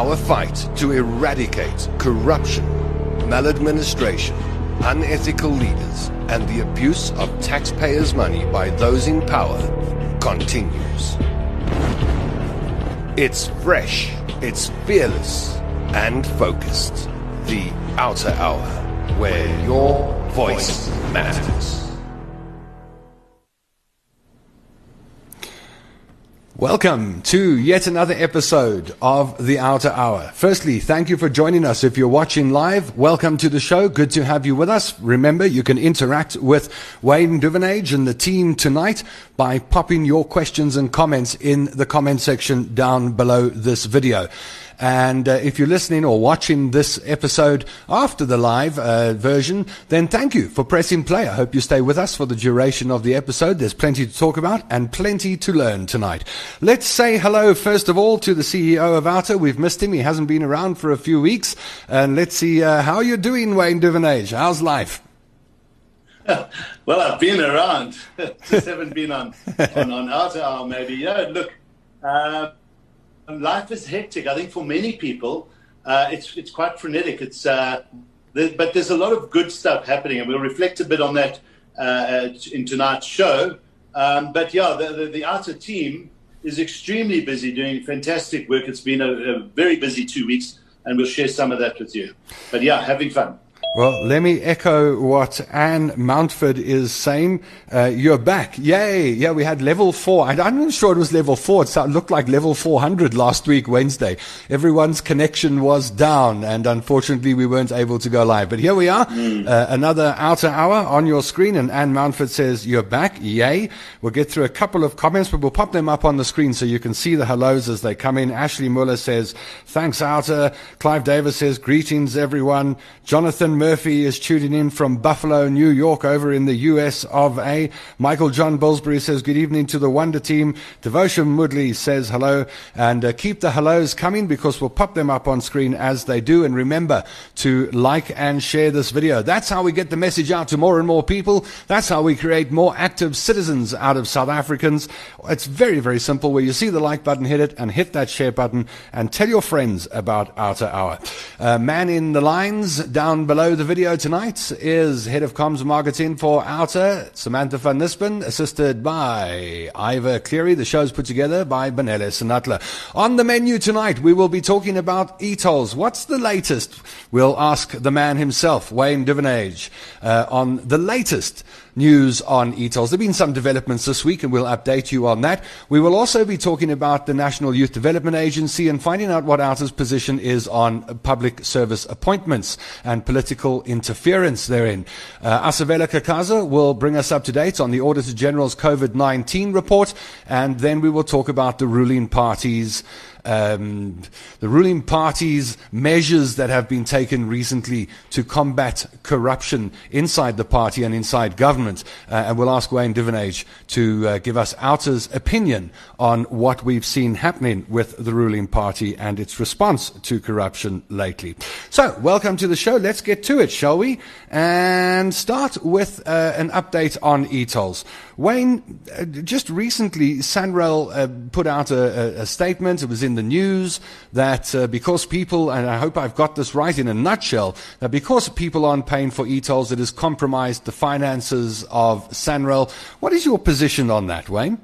Our fight to eradicate corruption, maladministration, unethical leaders, and the abuse of taxpayers' money by those in power continues. It's fresh, it's fearless, and focused. The OUTA Hour, where your voice matters. Welcome to yet another episode of The OUTA Hour. Firstly, thank you for joining us. If you're watching live, welcome to the show. Good to have you with us. Remember, you can interact with Wayne Duvenage and the team tonight by popping your questions and comments in the comment section down below this video. And uh, if you're listening or watching this episode after the live uh, version, then thank you for pressing play. I hope you stay with us for the duration of the episode. There's plenty to talk about and plenty to learn tonight. Let's say hello, first of all, to the CEO of OUTA. We've missed him. He hasn't been around for a few weeks. And let's see uh, how you're doing, Wayne Duvenage. How's life? well, I've been around. Just haven't been on, on, on OUTA Hour, maybe. Yeah, look, uh, life is hectic. I think for many people, uh, it's it's quite frenetic. It's uh, but there's a lot of good stuff happening, and we'll reflect a bit on that uh, in tonight's show. Um, but yeah, the, the, the OUTA team is extremely busy doing fantastic work. It's been a, a very busy two weeks, and we'll share some of that with you. But yeah, having fun. Well, let me echo what Anne Mountford is saying. Uh, you're back. Yay. Yeah, we had level four. I, am not sure it was level four. It looked like level 400 last week, Wednesday. Everyone's connection was down, and unfortunately, we weren't able to go live. But here we are. Mm. Uh, another OUTA hour on your screen, and Anne Mountford says, You're back. Yay. We'll get through a couple of comments, but we'll pop them up on the screen so you can see the hellos as they come in. Ashley Muller says, Thanks, OUTA. Clive Davis says, Greetings, everyone. Jonathan Murphy is tuning in from Buffalo, New York, over in the US of A. Michael John Bullsbury says, Good evening to the Wonder Team. Devotion Mudley says hello. And uh, keep the hellos coming because we'll pop them up on screen as they do. And remember to like and share this video. That's how we get the message out to more and more people. That's how we create more active citizens out of South Africans. It's very, very simple. Where you see the like button, hit it and hit that share button and tell your friends about OUTA Hour. Uh, man in the lines down below the video tonight is Head of Comms Marketing for OUTA, Samantha van Nispen, assisted by Ivor Cleary. The show's put together by Benele Sinatla. On the menu tonight, we will be talking about e-tolls. What's the latest? We'll ask the man himself, Wayne Duvenage, uh, on the latest news on e-tolls. There have been some developments this week, and we'll update you on that. We will also be talking about the National Youth Development Agency and finding out what OUTA's position is on public service appointments and political interference therein. Uh, Asavela Kakaza will bring us up to date on the Auditor General's COVID-19 report, and then we will talk about the ruling party's um, the ruling party's measures that have been taken recently to combat corruption inside the party and inside government. Uh, and we'll ask Wayne Duvenage to uh, give us OUTA's opinion on what we've seen happening with the ruling party and its response to corruption lately. So, welcome to the show. Let's get to it, shall we? And start with uh, an update on e-tolls. Wayne, uh, just recently, SANRAL uh, put out a, a, statement. It was in the news that uh, because people, and I hope I've got this right in a nutshell, that because people aren't paying for e-tolls, it has compromised the finances of SANRAL. What is your position on that, Wayne?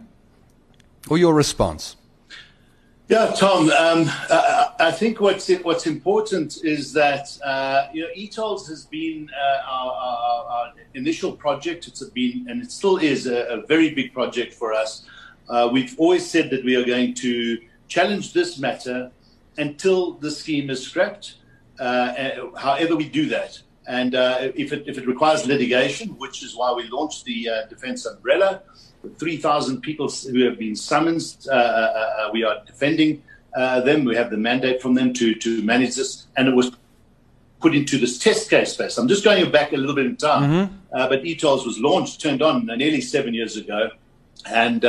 Or your response? Yeah, Tom. Um, I, I, think what's what's important is that uh, you know e-tolls has been uh, our, our, our, initial project. It's been and it still is a, a very big project for us. Uh, we've always said that we are going to challenge this matter until the scheme is scrapped, uh, however we do that. And uh, if, it, if it requires litigation, which is why we launched the uh, defense umbrella, 3,000 people who have been summoned, uh, uh, uh, we are defending them. We have the mandate from them to, to manage this. And it was put into this test case space. I'm just going back a little bit in time, mm-hmm. but e-tolls was launched, turned on nearly seven years ago. And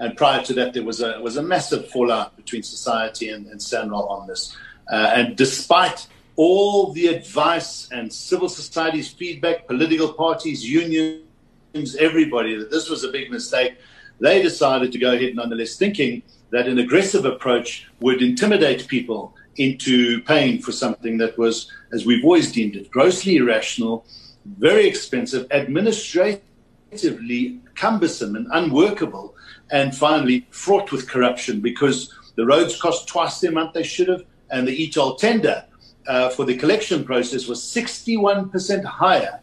and prior to that, there was a was a massive fallout between society and, and SANRAL on this. Uh, and despite all the advice and civil society's feedback, political parties, unions, everybody, that this was a big mistake, they decided to go ahead nonetheless, thinking that an aggressive approach would intimidate people into paying for something that was, as we've always deemed it, grossly irrational, very expensive, administratively cumbersome and unworkable, and finally fraught with corruption because the roads cost twice the amount they should have, and the e-toll tender uh, for the collection process was 61% higher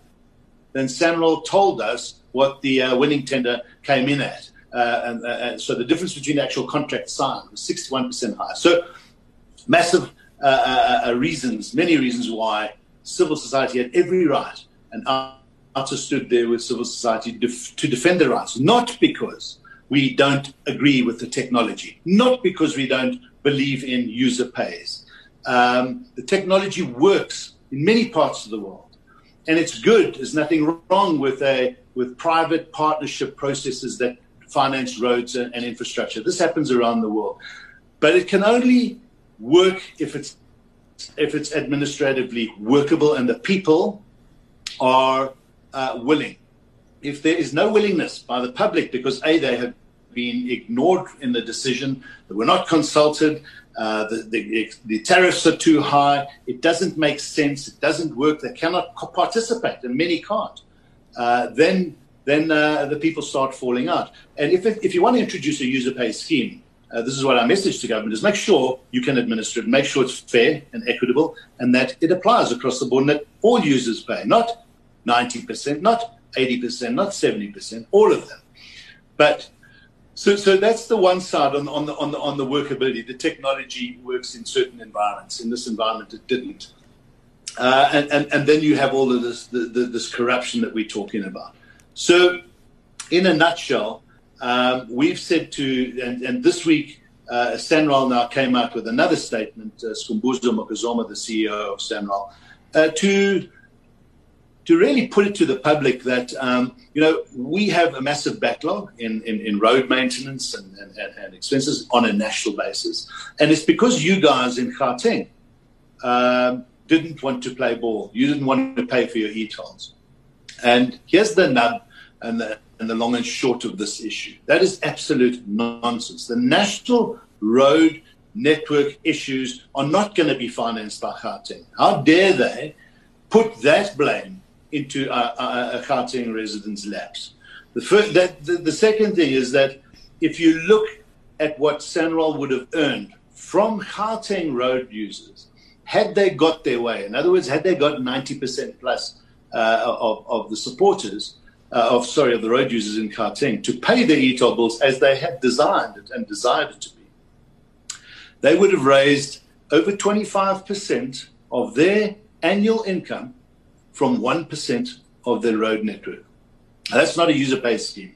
than SANRAL told us what the uh, winning tender came in at. Uh, and, uh, and, so the difference between the actual contract signed was 61% higher. So massive uh, uh, uh, reasons, many reasons why civil society had every right and OUTA stood there with civil society def- to defend their rights, not because we don't agree with the technology, not because we don't believe in user pays. Um, the technology works in many parts of the world, and it's good. There's nothing wrong with a with private partnership processes that finance roads and, and infrastructure. This happens around the world, but it can only work if it's if it's administratively workable and the people are uh, willing. If there is no willingness by the public because a they have been ignored in the decision, they were not consulted, uh, the, the, the, tariffs are too high, it doesn't make sense, it doesn't work, they cannot participate, and many can't. Uh, then then uh, the people start falling out. And if, if you want to introduce a user pay scheme, uh, this is what our message to government is make sure you can administer it, make sure it's fair and equitable, and that it applies across the board and that all users pay, not 90%, not 80%, not 70%, all of them. But so, so that's the one side on, on, the, on, the, on the workability. The technology works in certain environments. In this environment, it didn't. Uh, and, and, and then you have all of this, the, the, this corruption that we're talking about. So, in a nutshell, um, we've said to, and, and this week, uh, SANRAL now came out with another statement, uh, Skhumbuzo Macozoma, the CEO of SANRAL, uh, to to really put it to the public that um, you know we have a massive backlog in, in, in road maintenance and, and, and, expenses on a national basis, and it's because you guys in Gauteng um, didn't want to play ball. You didn't want to pay for your e-tolls. And here's the nub and the, and the long and short of this issue. That is absolute nonsense. The national road network issues are not going to be financed by Gauteng. How dare they put that blame into a, a Gauteng residents' laps? The, first, that, the, the second thing is that if you look at what SANRAL would have earned from Gauteng road users, had they got their way, in other words, had they got 90% plus uh, of, of the supporters, uh, of sorry, of the road users in Gauteng to pay their e-toll bills as they had designed it and desired it to be, they would have raised over 25% of their annual income from 1% of their road network. Now, that's not a user pay scheme.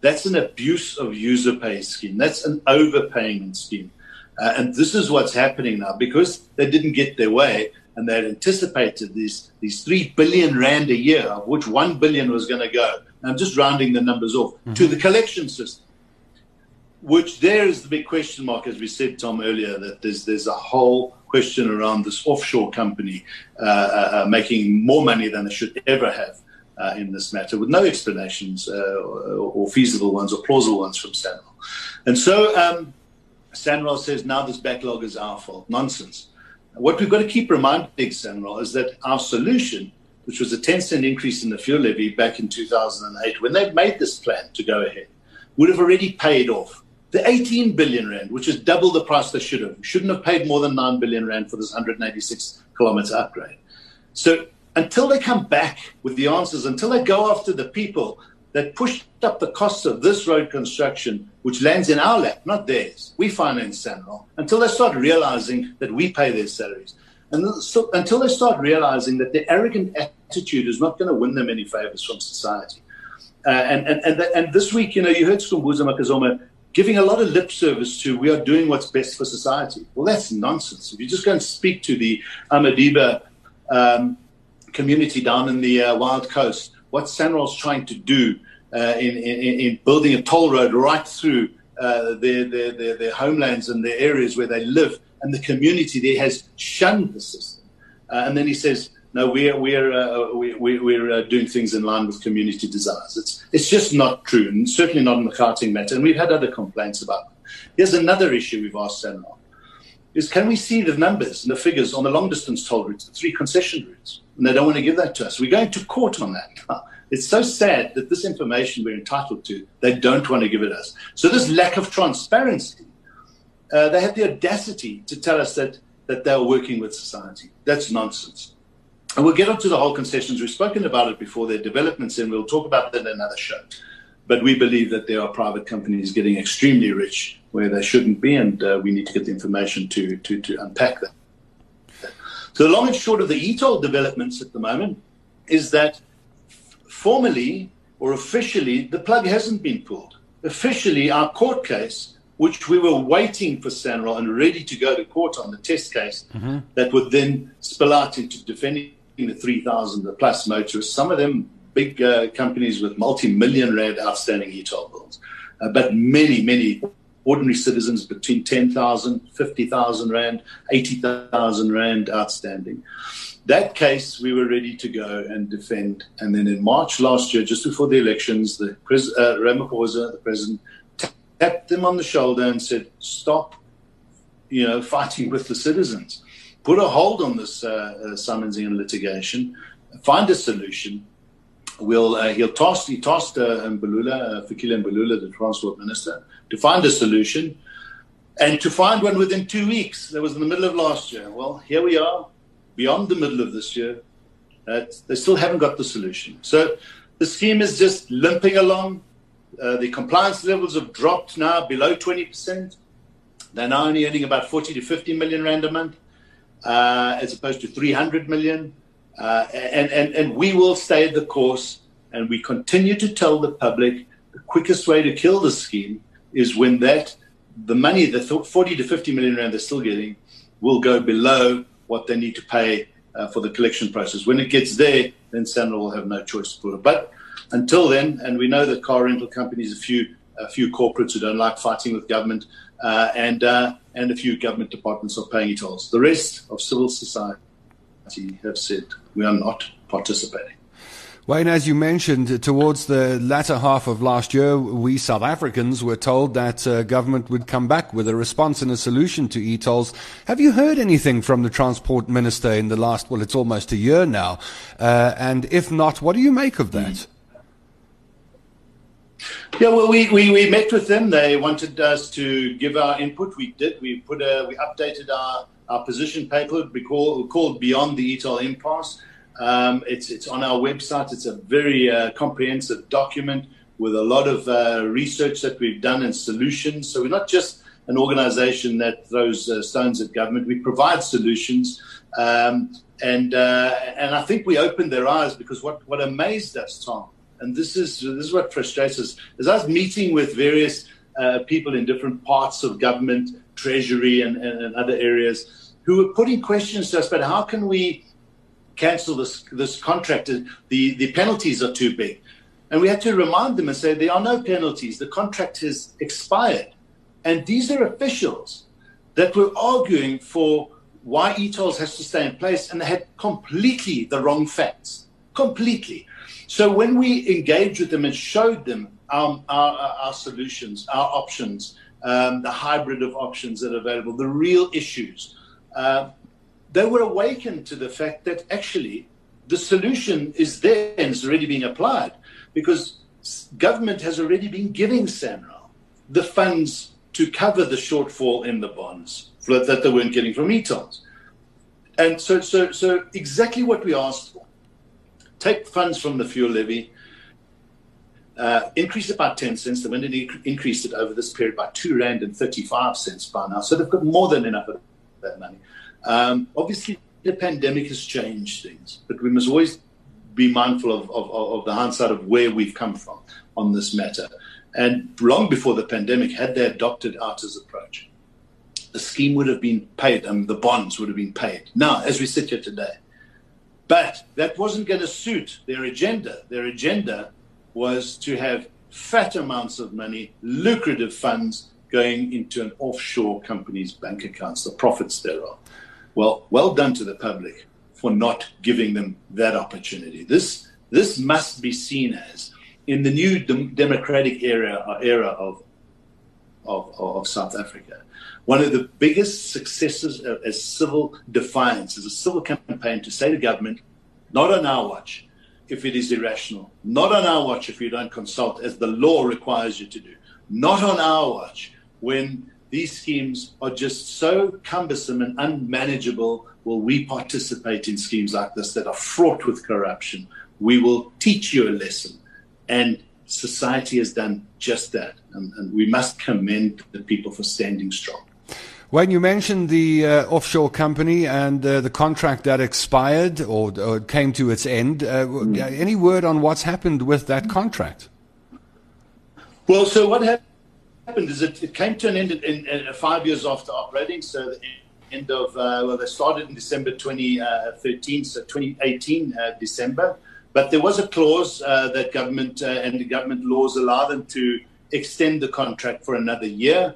That's an abuse of user pay scheme. That's an overpayment scheme. Uh, and this is what's happening now because they didn't get their way and they had anticipated these these three billion rand a year, of which one billion was going to go. I'm just rounding the numbers off mm-hmm. to the collection system, which there is the big question mark, as we said, Tom earlier, that there's there's a whole question around this offshore company uh, uh, uh making more money than they should ever have. Uh, in this matter, with no explanations uh, or, or, feasible ones or plausible ones from SANRAL. And so um, SANRAL says now this backlog is our fault. Nonsense. What we've got to keep reminding SANRAL is that our solution, which was a 10 cent increase in the fuel levy back in 2008, when they made this plan to go ahead, would have already paid off the 18 billion rand, which is double the price they should have. Shouldn't have paid more than 9 billion rand for this 186 kilometer upgrade. So until they come back with the answers, until they go after the people that pushed up the costs of this road construction, which lands in our lap, not theirs. We finance SANRAL until they start realizing that we pay their salaries. And so, until they start realizing that their arrogant attitude is not going to win them any favors from society. Uh, and, and, and, and this week, you know, you heard Skhumbuzo Macozoma giving a lot of lip service to we are doing what's best for society. Well, that's nonsense. If you just go and speak to the Amadiba um, community down in the uh, Wild Coast, what SANRAL's trying to do uh, in, in, in, building a toll road right through uh, their, their, their, their, homelands and their areas where they live. And the community there has shunned the system. Uh, and then he says, no, we're, we're, uh, we, we're uh, doing things in line with community desires. It's, it's just not true, and certainly not in the Gauteng matter. And we've had other complaints about it. Here's another issue we've asked SANRAL is can we see the numbers and the figures on the long distance toll routes, the three concession routes? And they don't want to give that to us. We're going to court on that. It's so sad that this information we're entitled to, they don't want to give it us. So this lack of transparency, uh, they have the audacity to tell us that, that they're working with society. That's nonsense. And we'll get onto the whole concessions. We've spoken about it before, their developments, and we'll talk about that in another show. But we believe that there are private companies getting extremely rich where they shouldn't be, and uh, we need to get the information to, to, to unpack that. So, the long and short of the e-toll developments at the moment is that formally or officially, the plug hasn't been pulled. Officially, our court case, which we were waiting for SANRAL and ready to go to court on the test case, mm-hmm. that would then spill out into defending the 3,000 plus motorists, some of them big uh, companies with multi-million rand outstanding e-toll bills, uh, but many, many ordinary citizens between 10,000, 50,000 Rand, 80,000 Rand outstanding. That case, we were ready to go and defend. And then in March last year, just before the elections, the pres- uh, Ramaphosa, the president, tapped them on the shoulder and said, stop, you know, fighting with the citizens. Put a hold on this uh, uh, summonsing and litigation. Find a solution will uh, he'll toss he tossed uh, Mbalula, uh, Fikile Mbalula, the transport minister, to find a solution, and to find one within two weeks. That was in the middle of last year. Well, here we are, beyond the middle of this year. Uh, they still haven't got the solution. So the scheme is just limping along. Uh, the compliance levels have dropped now below 20%. They're now only earning about 40 to 50 million rand a month, uh, as opposed to 300 million. Uh, and, and, and we will stay the course and we continue to tell the public the quickest way to kill the scheme is when that the money, the 40 to 50 million rand they're still getting, will go below what they need to pay uh, for the collection process. When it gets there, then SANRAL will have no choice to pull it. But until then, and we know that car rental companies, a few, a few corporates who don't like fighting with government, uh, and uh, and a few government departments are paying tolls. The rest of civil society have said we are not participating. Wayne, as you mentioned, towards the latter half of last year, we South Africans were told that uh, government would come back with a response and a solution to e-tolls. Have you heard anything from the transport minister in the last, well, it's almost a year now? Uh, and if not, what do you make of that? Yeah, well, we, we, we met with them. They wanted us to give our input. We did. We put a, we updated our, our position paper. We, call, called Beyond the e-toll Impasse um, it's, it's on our website. It's a very uh, comprehensive document with a lot of uh, research that we've done and solutions. So we're not just an organization that throws uh, stones at government. We provide solutions. Um, and, uh, and I think we opened their eyes because what, what amazed us, Tom, and this is, this is what frustrates us, is us meeting with various uh, people in different parts of government, treasury, and, and, and other areas who were putting questions to us about how can we cancel this this contract. The the penalties are too big, and we had to remind them and say there are no penalties. The contract has expired, and these are officials that were arguing for why e-tolls has to stay in place, and they had completely the wrong facts, completely. So when we engaged with them and showed them our our, our solutions, our options, um, the hybrid of options that are available, the real issues. Uh, they were awakened to the fact that actually the solution is there and is already being applied because government has already been giving SANRAL the funds to cover the shortfall in the bonds that they weren't getting from e-tolls. And so, so, so exactly what we asked for. Take funds from the fuel levy, uh, increase it by 10 cents. They went and increased it over this period by 2 Rand and 35 cents by now. So they've got more than enough of that money. Um, obviously, the pandemic has changed things, but we must always be mindful of, of, of, the hindsight of where we've come from on this matter. And long before the pandemic, had they adopted Outa's approach, the scheme would have been paid and the bonds would have been paid. Now, as we sit here today, but that wasn't going to suit their agenda. Their agenda was to have fat amounts of money, lucrative funds going into an offshore company's bank accounts, the profits thereof. Well, well done to the public for not giving them that opportunity. This this must be seen as in the new dem- democratic era era of of, of South Africa. One of the biggest successes uh, as civil defiance, as a civil campaign to say to government, not on our watch if it is irrational, not on our watch if you don't consult as the law requires you to do, not on our watch when these schemes are just so cumbersome and unmanageable. Will we participate in schemes like this that are fraught with corruption? We will teach you a lesson. And society has done just that. And, and we must commend the people for standing strong. When you mentioned the uh, offshore company and uh, the contract that expired or, or came to its end, uh, mm. any word on what's happened with that contract? Well, so what happened is it, it came to an end in, in, in, five years after operating. So the end of uh, well, they started in December 2013, so 2018 uh, December. But there was a clause uh, that government and the government laws allow them to extend the contract for another year,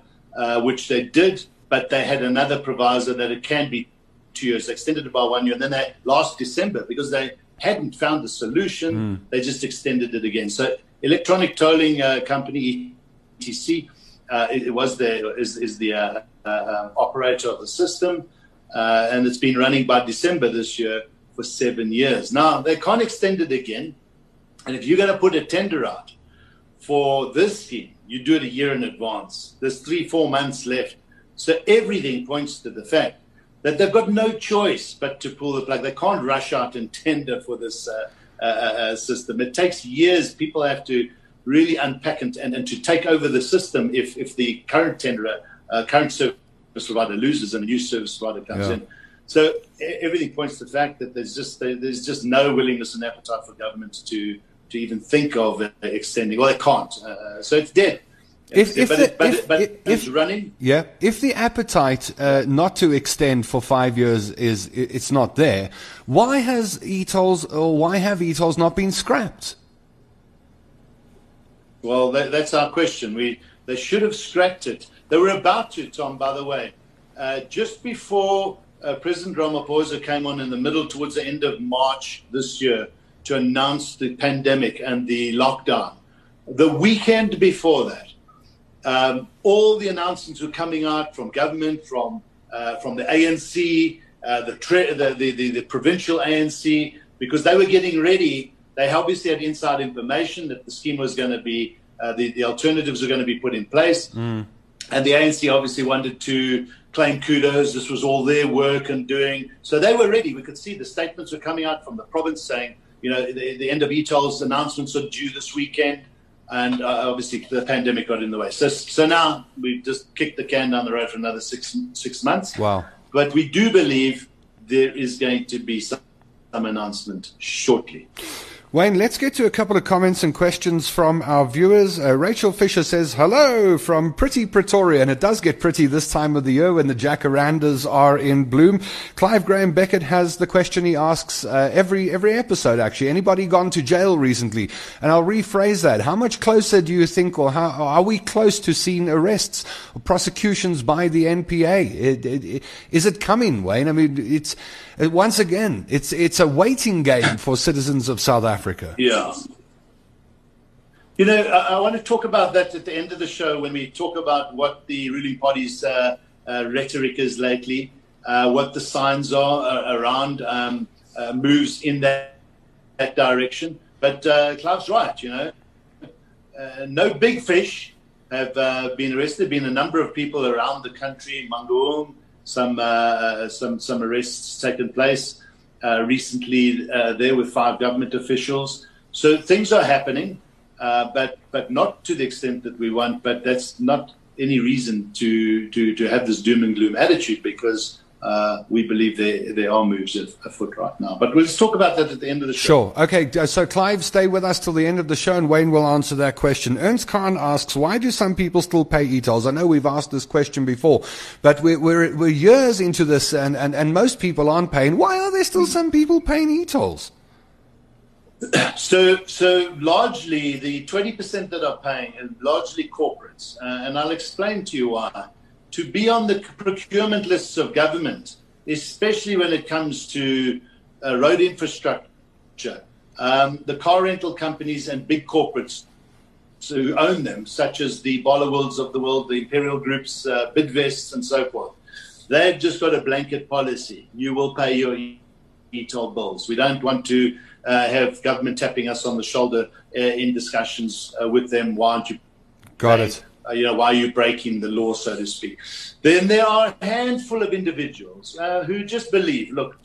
which they did but they had another proviso that it can be two years, they extended it by one year. And then they, last December, because they hadn't found the solution, mm. they just extended it again. So, electronic tolling uh, company, ETC, uh, it, was the, is, is the uh, uh, operator of the system, uh, and it's been running by December this year for seven years. Now, they can't extend it again. And if you're going to put a tender out for this scheme, you do it a year in advance. There's three, four months left so everything points to the fact that they've got no choice but to pull the plug. They can't rush out and tender for this uh, uh, system. It takes years. People have to really unpack and, and, and to take over the system if, if the current tenderer, uh, current service provider loses and a new service provider comes yeah. in. So everything points to the fact that there's just there's just no willingness and appetite for governments to to even think of extending. Well, they can't. Uh, so it's dead. If, if, but, the, but, if, but if, it's running. Yeah, if the appetite uh, not to extend for five years is it's not there, why has e-tolls or why have ETOLs not been scrapped? Well, that, that's our question. We they should have scrapped it. They were about to, Tom. By the way, uh, just before uh, President Ramaphosa came on in the middle, towards the end of March this year, to announce the pandemic and the lockdown. The weekend before that, um, all the announcements were coming out from government, from uh, from the ANC, uh, the, the, the, the, the provincial ANC, because they were getting ready. They obviously had inside information that the scheme was going to be, uh, the, the alternatives were going to be put in place. Mm. And the ANC obviously wanted to claim kudos. This was all their work and doing. So they were ready. We could see the statements were coming out from the province saying, you know, the, the end of ETOL's announcements are due this weekend and uh, obviously the pandemic got in the way. So, so now we've just kicked the can down the road for another six six months. Wow! But we do believe there is going to be some, some announcement shortly. Wayne, let's get to a couple of comments and questions from our viewers. Uh, Rachel Fisher says, hello from pretty Pretoria. And it does get pretty this time of the year when the jacarandas are in bloom. Clive Graham Beckett has the question he asks uh, every, every episode, actually. Anybody gone to jail recently? And I'll rephrase that. How much closer do you think, or how are we close to seeing arrests or prosecutions by the NPA? It, it, it, is it coming, Wayne? I mean, it's, once again, it's, it's a waiting game for citizens of South Africa. Yeah. You know, I, I, want to talk about that at the end of the show when we talk about what the ruling party's uh, uh, rhetoric is lately, uh, what the signs are uh, around um, uh, moves in that, that direction. But uh, Clive's right, you know. no big fish have been arrested. Been a number of people around the country, Mangaung, some some some arrests taken place uh, recently uh, there with five government officials. So things are happening, uh, but but not to the extent that we want. But that's not any reason to to to have this doom and gloom attitude because uh, we believe there, there are moves afoot right now. But we'll talk about that at the end of the show. Sure. Okay. So, Clive, stay with us till the end of the show, and Wayne will answer that question. Ernst Khan asks, why do some people still pay e-tolls? I know we've asked this question before, but we're, we're, we're years into this, and, and, and most people aren't paying. Why are there still some people paying e-tolls? So, so largely the 20% that are paying are largely corporates. Uh, and I'll explain to you why to be on the procurement lists of government, especially when it comes to uh, road infrastructure. Um, the car rental companies and big corporates who own them, such as the Barloworlds of the world, the Imperial Groups, uh, Bidvests, and so forth. They've just got a blanket policy. You will pay your e-toll bills. We don't want to uh, have government tapping us on the shoulder uh, in discussions uh, with them. Why aren't you? Got it. Uh, you know, why are you breaking the law, so to speak? Then there are a handful of individuals uh, who just believe, look,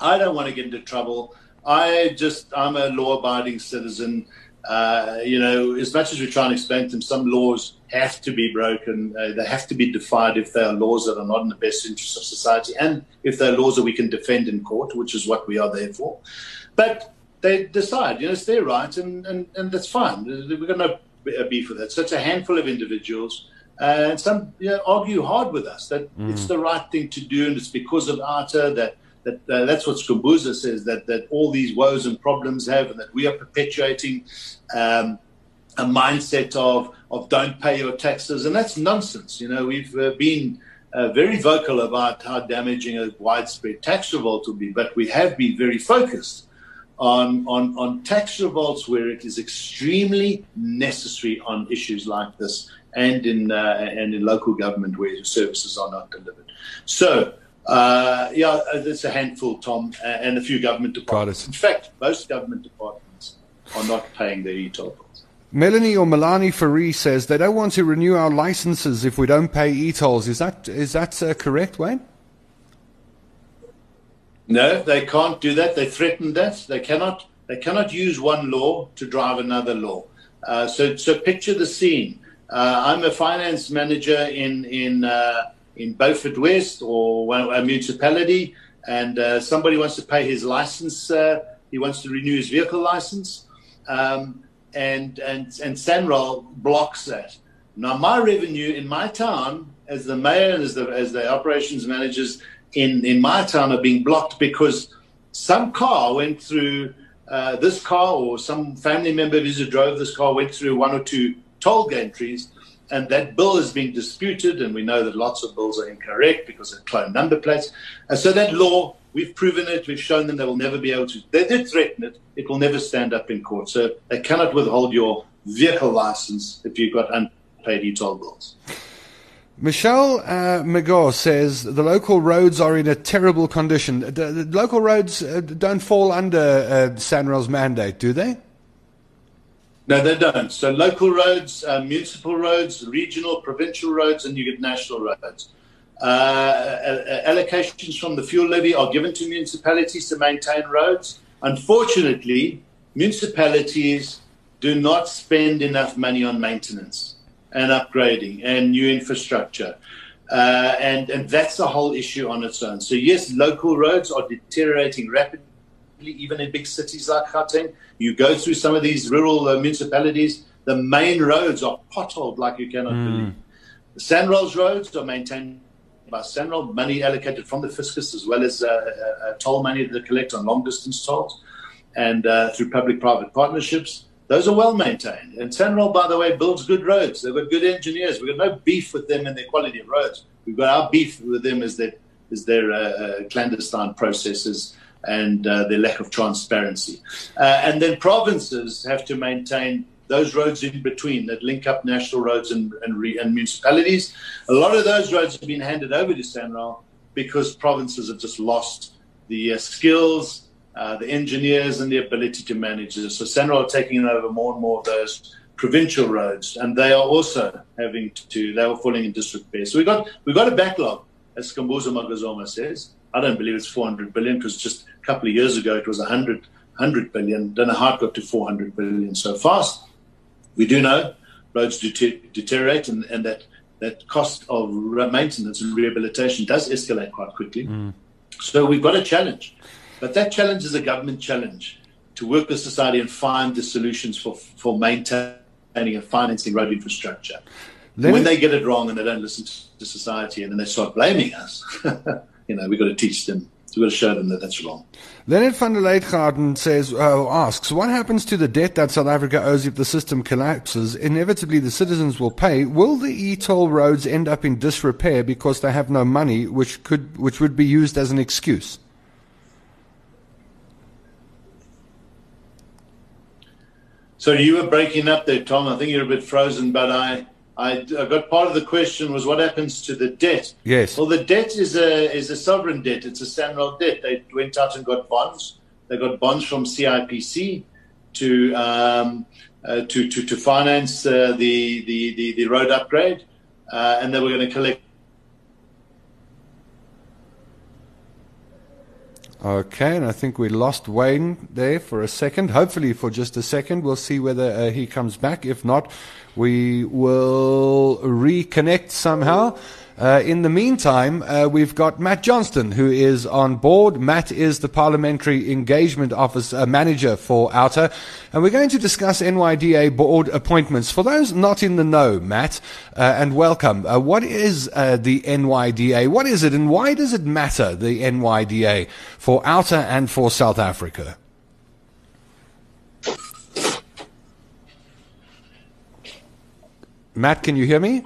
I don't want to get into trouble. I just, I'm a law abiding citizen. Uh, you know, as much as we try and explain to them, some laws have to be broken. Uh, they have to be defied if they are laws that are not in the best interest of society and if they're laws that we can defend in court, which is what we are there for. But they decide, you know, it's their right and, and, and that's fine. We've got no beef with that. So it's a handful of individuals. Uh, and some you know, argue hard with us that mm. it's the right thing to do and it's because of OUTA that that uh, that's what Skhumbuzo says that that all these woes and problems have, and that we are perpetuating um, a mindset of of don't pay your taxes, and that's nonsense. You know, we've uh, been uh, very vocal about how damaging a widespread tax revolt will be, but we have been very focused on, on, on tax revolts where it is extremely necessary on issues like this and in, uh, and in local government where services are not delivered. So, uh, yeah, there's a handful, Tom, and a few government departments. In fact, most government departments are not paying their bills. Melanie or Melanie Faree says they don't want to renew our licenses if we don't pay e-tolls. Is that is that uh, correct, Wayne? No, they can't do that. They threatened that. They cannot. They cannot use one law to drive another law. Uh, so, so picture the scene. Uh, I'm a finance manager in in uh, in Beaufort West or a municipality, and uh, somebody wants to pay his license. Uh, he wants to renew his vehicle license, um, and and and Sanral blocks that. Now, my revenue in my town, as the mayor and as the as the operations managers in, in my town are being blocked because some car went through uh, this car or some family member of his who drove this car went through one or two toll gantries and that bill is being disputed and we know that lots of bills are incorrect because of clone number plates. And so that law we've proven it we've shown them they will never be able to they did threaten it it will never stand up in court. So they cannot withhold your vehicle license if you've got unpaid e-toll bills Michelle uh, says the local roads are in a terrible condition. The, the local roads uh, don't fall under uh, SANRAL's mandate, do they? No, they don't. So local roads, uh, municipal roads, regional, provincial roads, and you get national roads. Uh, allocations from the fuel levy are given to municipalities to maintain roads. Unfortunately, municipalities do not spend enough money on maintenance and upgrading and new infrastructure. Uh, and, and that's a whole issue on its own. So, yes, local roads are deteriorating rapidly, even in big cities like Gauteng. You go through some of these rural uh, municipalities, the main roads are potholed like you cannot mm. believe. The SANRAL's roads are maintained by SANRAL, money allocated from the fiscus as well as uh, uh, uh toll money that they collect on long distance tolls and uh, through public private partnerships. Those are well maintained. And SANRAL, by the way, builds good roads. They've got good engineers. We've got no beef with them and their quality of roads. We've got our beef with them is their, is their uh, uh, clandestine processes and uh, their lack of transparency. Uh, and then provinces have to maintain those roads in between that link up national roads and, and, re, and municipalities. A lot of those roads have been handed over to SANRAL because provinces have just lost the uh, skills uh, the engineers and the ability to manage this. So SANRAL are taking over more and more of those provincial roads, and they are also having to, they are falling in disrepair. So we got we got a backlog, as Skhumbuzo Macozoma says. I don't believe it's 400 billion because just a couple of years ago it was 100, 100 billion. Don't know how it got to 400 billion so fast. We do know roads deteriorate and, and that, that cost of maintenance and rehabilitation does escalate quite quickly. Mm. So we've got a challenge. But that challenge is a government challenge to work with society and find the solutions for, for maintaining and financing road infrastructure. When they get it wrong and they don't listen to society and then they start blaming us, you know, we've got to teach them. We've got to show them that that's wrong. Leonard van der Leitgarten says, uh, asks, what happens to the debt that South Africa owes if the system collapses? Inevitably, the citizens will pay. Will the e-toll roads end up in disrepair because they have no money, which could, which would be used as an excuse? So you were breaking up there, Tom. I think you're a bit frozen, but I, I, I got part of the question was what happens to the debt? Yes. Well, the debt is a is a sovereign debt. It's a SANRAL debt. They went out and got bonds. They got bonds from CIPC to um, uh, to, to to finance uh, the, the the the road upgrade, uh, and they were going to collect Okay, and I think we lost Wayne there for a second. Hopefully, for just a second. We'll see whether uh, he comes back. If not, we will reconnect somehow. Uh, in the meantime, uh, we've got Matt Johnston, who is on board. Matt is the Parliamentary Engagement Office uh, Manager for OUTA, and we're going to discuss NYDA board appointments. For those not in the know, Matt, uh, and welcome. Uh, what is uh, the NYDA? What is it, and why does it matter, the NYDA, for OUTA and for South Africa? Matt, can you hear me?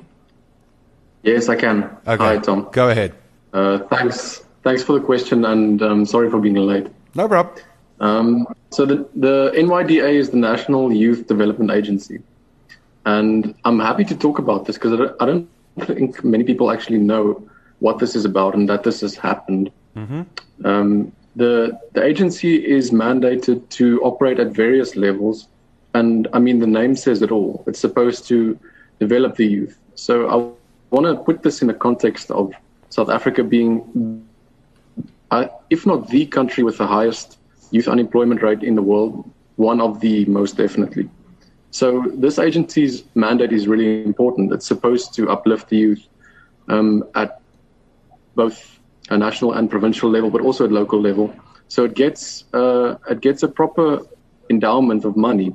Yes, I can. Okay. Hi, Tom. Go ahead. Uh, thanks. Thanks for the question, and um, sorry for being late. No problem. Um, so the, the NYDA is the National Youth Development Agency, and I'm happy to talk about this because I don't, I don't think many people actually know what this is about and that this has happened. Mm-hmm. Um, the the agency is mandated to operate at various levels, and I mean the name says it all. It's supposed to develop the youth. So I want to put this in the context of South Africa being, uh, if not the country with the highest youth unemployment rate in the world, one of the most definitely. So this agency's mandate is really important. It's supposed to uplift the youth um, at both a national and provincial level, but also at local level. So it gets uh, it gets a proper endowment of money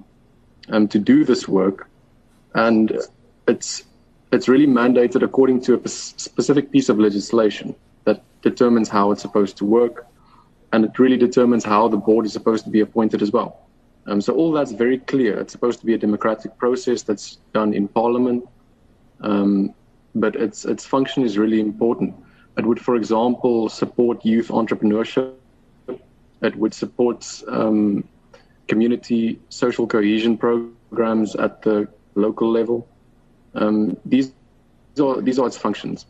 um, to do this work, and it's it's really mandated according to a specific piece of legislation that determines how it's supposed to work, and it really determines how the board is supposed to be appointed as well. Um, so all that's very clear. It's supposed to be a democratic process that's done in Parliament, um, but its its function is really important. It would, for example, support youth entrepreneurship. It would support um, community social cohesion programs at the local level. Um, these, are, these are its functions.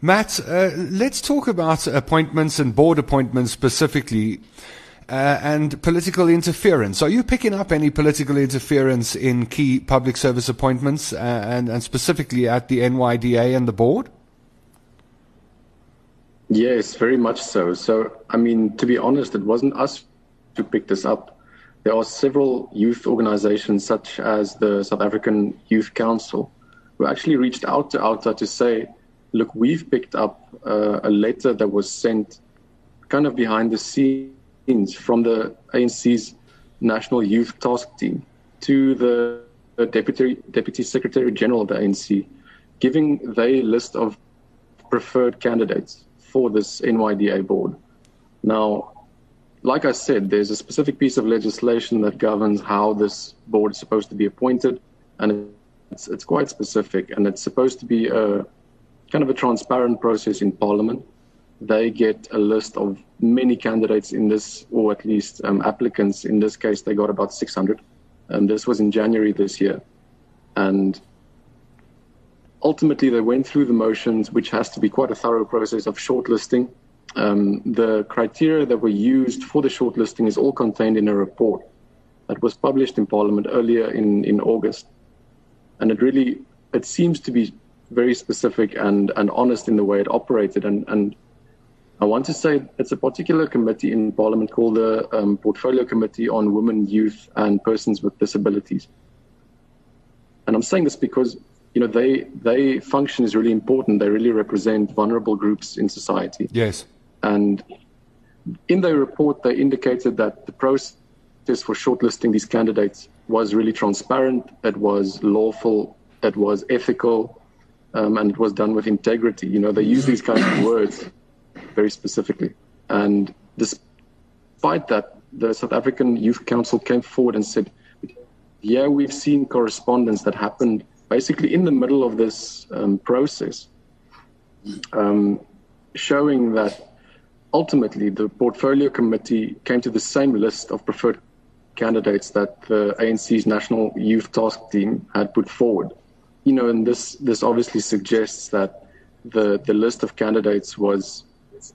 Matt, uh, let's talk about appointments and board appointments specifically. Uh, and political interference. Are you picking up any political interference in key public service appointments uh, and, and specifically at the NYDA and the board? Yes, very much so. So, I mean, to be honest, it wasn't us who picked this up. There are several youth organizations, such as the South African Youth Council, who actually reached out to OUTA to say, look, we've picked up uh, a letter that was sent kind of behind the scenes from the ANC's National Youth Task Team to the, the Deputy, Deputy Secretary General of the ANC, giving their list of preferred candidates for this NYDA board. Now, like I said, there's a specific piece of legislation that governs how this board is supposed to be appointed, and it's, it's quite specific, and it's supposed to be a kind of a transparent process in Parliament. They get a list of many candidates in this, or at least um, applicants. In this case, they got about 600. And this was in January this year. And ultimately they went through the motions, which has to be quite a thorough process of shortlisting. Um, the criteria that were used for the shortlisting is all contained in a report that was published in Parliament earlier in, in August. And it really it seems to be very specific and, and honest in the way it operated. And, and I want to say it's a particular committee in Parliament called the um, Portfolio Committee on Women, Youth, and Persons with Disabilities. And I'm saying this because you know they they function is really important they really represent vulnerable groups in society yes and in their report they indicated that the process for shortlisting these candidates was really transparent it was lawful it was ethical um, and it was done with integrity. You know they use these kinds of words very specifically. And despite that the south african youth council came forward and said yeah we've seen correspondence that happened basically in the middle of this um, process, um, showing that ultimately the portfolio committee came to the same list of preferred candidates that the ANC's National Youth Task Team had put forward. You know, and this this obviously suggests that the the list of candidates was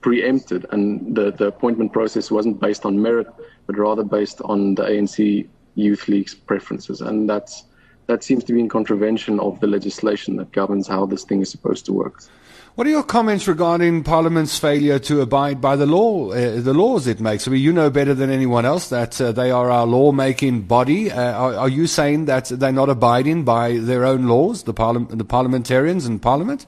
preempted and the, the appointment process wasn't based on merit, but rather based on the ANC Youth League's preferences. And that's that seems to be in contravention of the legislation that governs how this thing is supposed to work. What are your comments regarding Parliament's failure to abide by the law, uh, the laws it makes? I mean, you know better than anyone else that uh, they are our law-making body. Uh, are, are, you saying that they're not abiding by their own laws, the, parli- the parliamentarians and Parliament?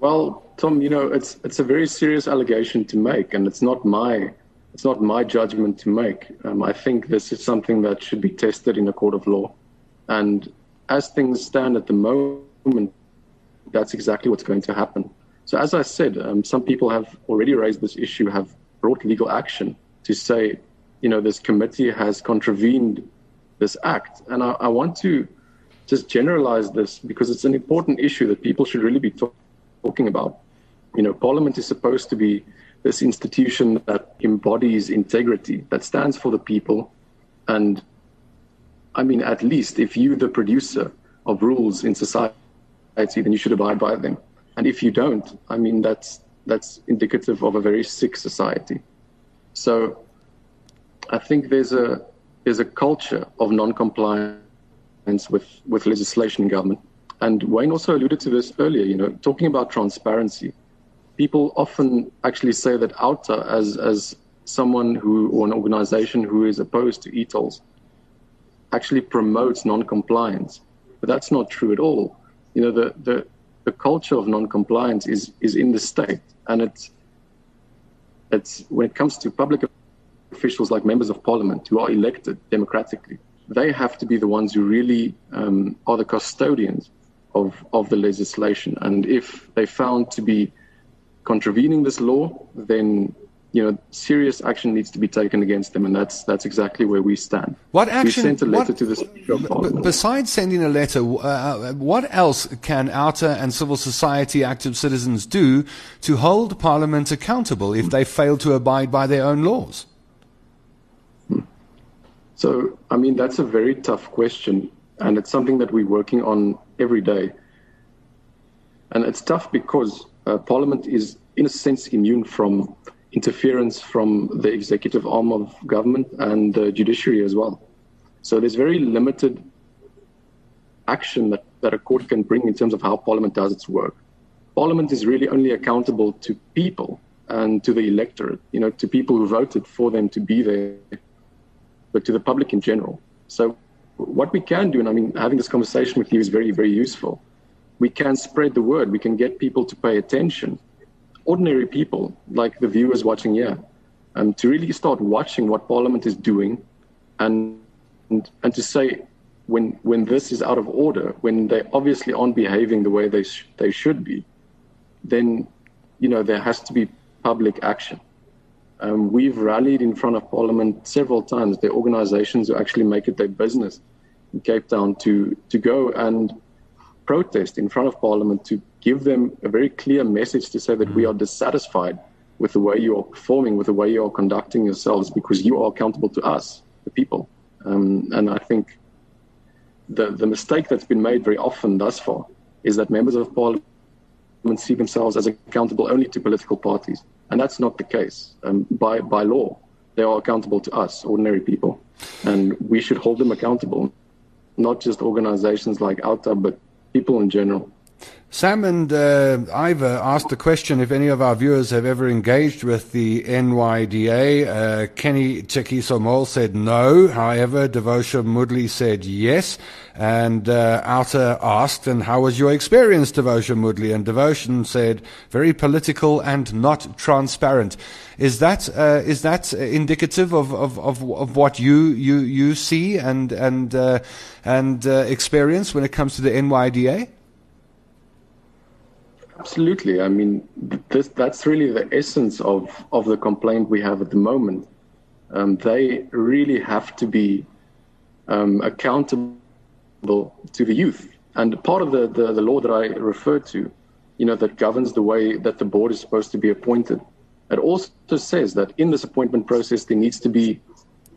Well, Tom, you know, it's it's a very serious allegation to make, and it's not my it's not my judgment to make. Um, I think this is something that should be tested in a court of law, and as things stand at the moment that's exactly what's going to happen. So, as I said, um, some people have already raised this issue, have brought legal action to say, you know, this committee has contravened this act. And I, I want to just generalize this because it's an important issue that people should really be talk- talking about. You know, Parliament is supposed to be this institution that embodies integrity, that stands for the people. And I mean, at least if you, the producer of rules in society, then you should abide by them. And if you don't, I mean, that's that's indicative of a very sick society. So I think there's a there's a culture of non-compliance with, with legislation in government. And Wayne also alluded to this earlier, you know, talking about transparency. People often actually say that OUTA as as someone who or an organization who is opposed to e-tolls actually promotes non-compliance. But that's not true at all you know, the, the, the culture of non-compliance is, is in the state. And it's, it's, when it comes to public officials like members of parliament who are elected democratically, they have to be the ones who really um, are the custodians of, of the legislation. And if they found to be contravening this law, then you know, serious action needs to be taken against them, and that's that's exactly where we stand. What action? We sent a letter what, to the Besides sending a letter, uh, what else can OUTA and civil society active citizens do to hold Parliament accountable if they fail to abide by their own laws? So, I mean, that's a very tough question, and it's something that we're working on every day. And it's tough because uh, Parliament is, in a sense, immune from interference from the executive arm of government and the judiciary as well. So there's very limited action that, that a court can bring in terms of how Parliament does its work. Parliament is really only accountable to people and to the electorate, you know, to people who voted for them to be there, but to the public in general. So what we can do, and I mean, having this conversation with you is very, very useful. We can spread the word. We can get people to pay attention ordinary people, like the viewers watching here, um, to really start watching what Parliament is doing, and and, and to say when when this is out of order, when they obviously aren't behaving the way they sh- they should be, then you know there has to be public action. Um, we've rallied in front of Parliament several times. The organisations who actually make it their business in Cape Town to to go and protest in front of Parliament to give them a very clear message to say that we mm. are dissatisfied with the way you are performing, with the way you are conducting yourselves, because you are accountable to us, the people. Um, and I think the, the mistake that's been made very often thus far is that members of Parliament see themselves as accountable only to political parties. And that's not the case. Um, by, by law, they are accountable to us, ordinary people. And we should hold them accountable, not just organizations like OUTA, but people in general. Sam and uh, Ivor asked the question if any of our viewers have ever engaged with the NYDA. Uh, Kenny Chekisomol said no. However, Devosha Mudley said yes. And uh, OUTA asked, and how was your experience, Devosha Mudley? And Devotion said, very political and not transparent. Is that uh, is that indicative of, of, of, of, what you, you, you see and, and, uh, and uh, experience when it comes to the NYDA? Absolutely. I mean, this, that's really the essence of, of the complaint we have at the moment. Um, they really have to be um, accountable to the youth. And part of the, the, the law that I referred to, you know, that governs the way that the board is supposed to be appointed, it also says that in this appointment process, there needs to be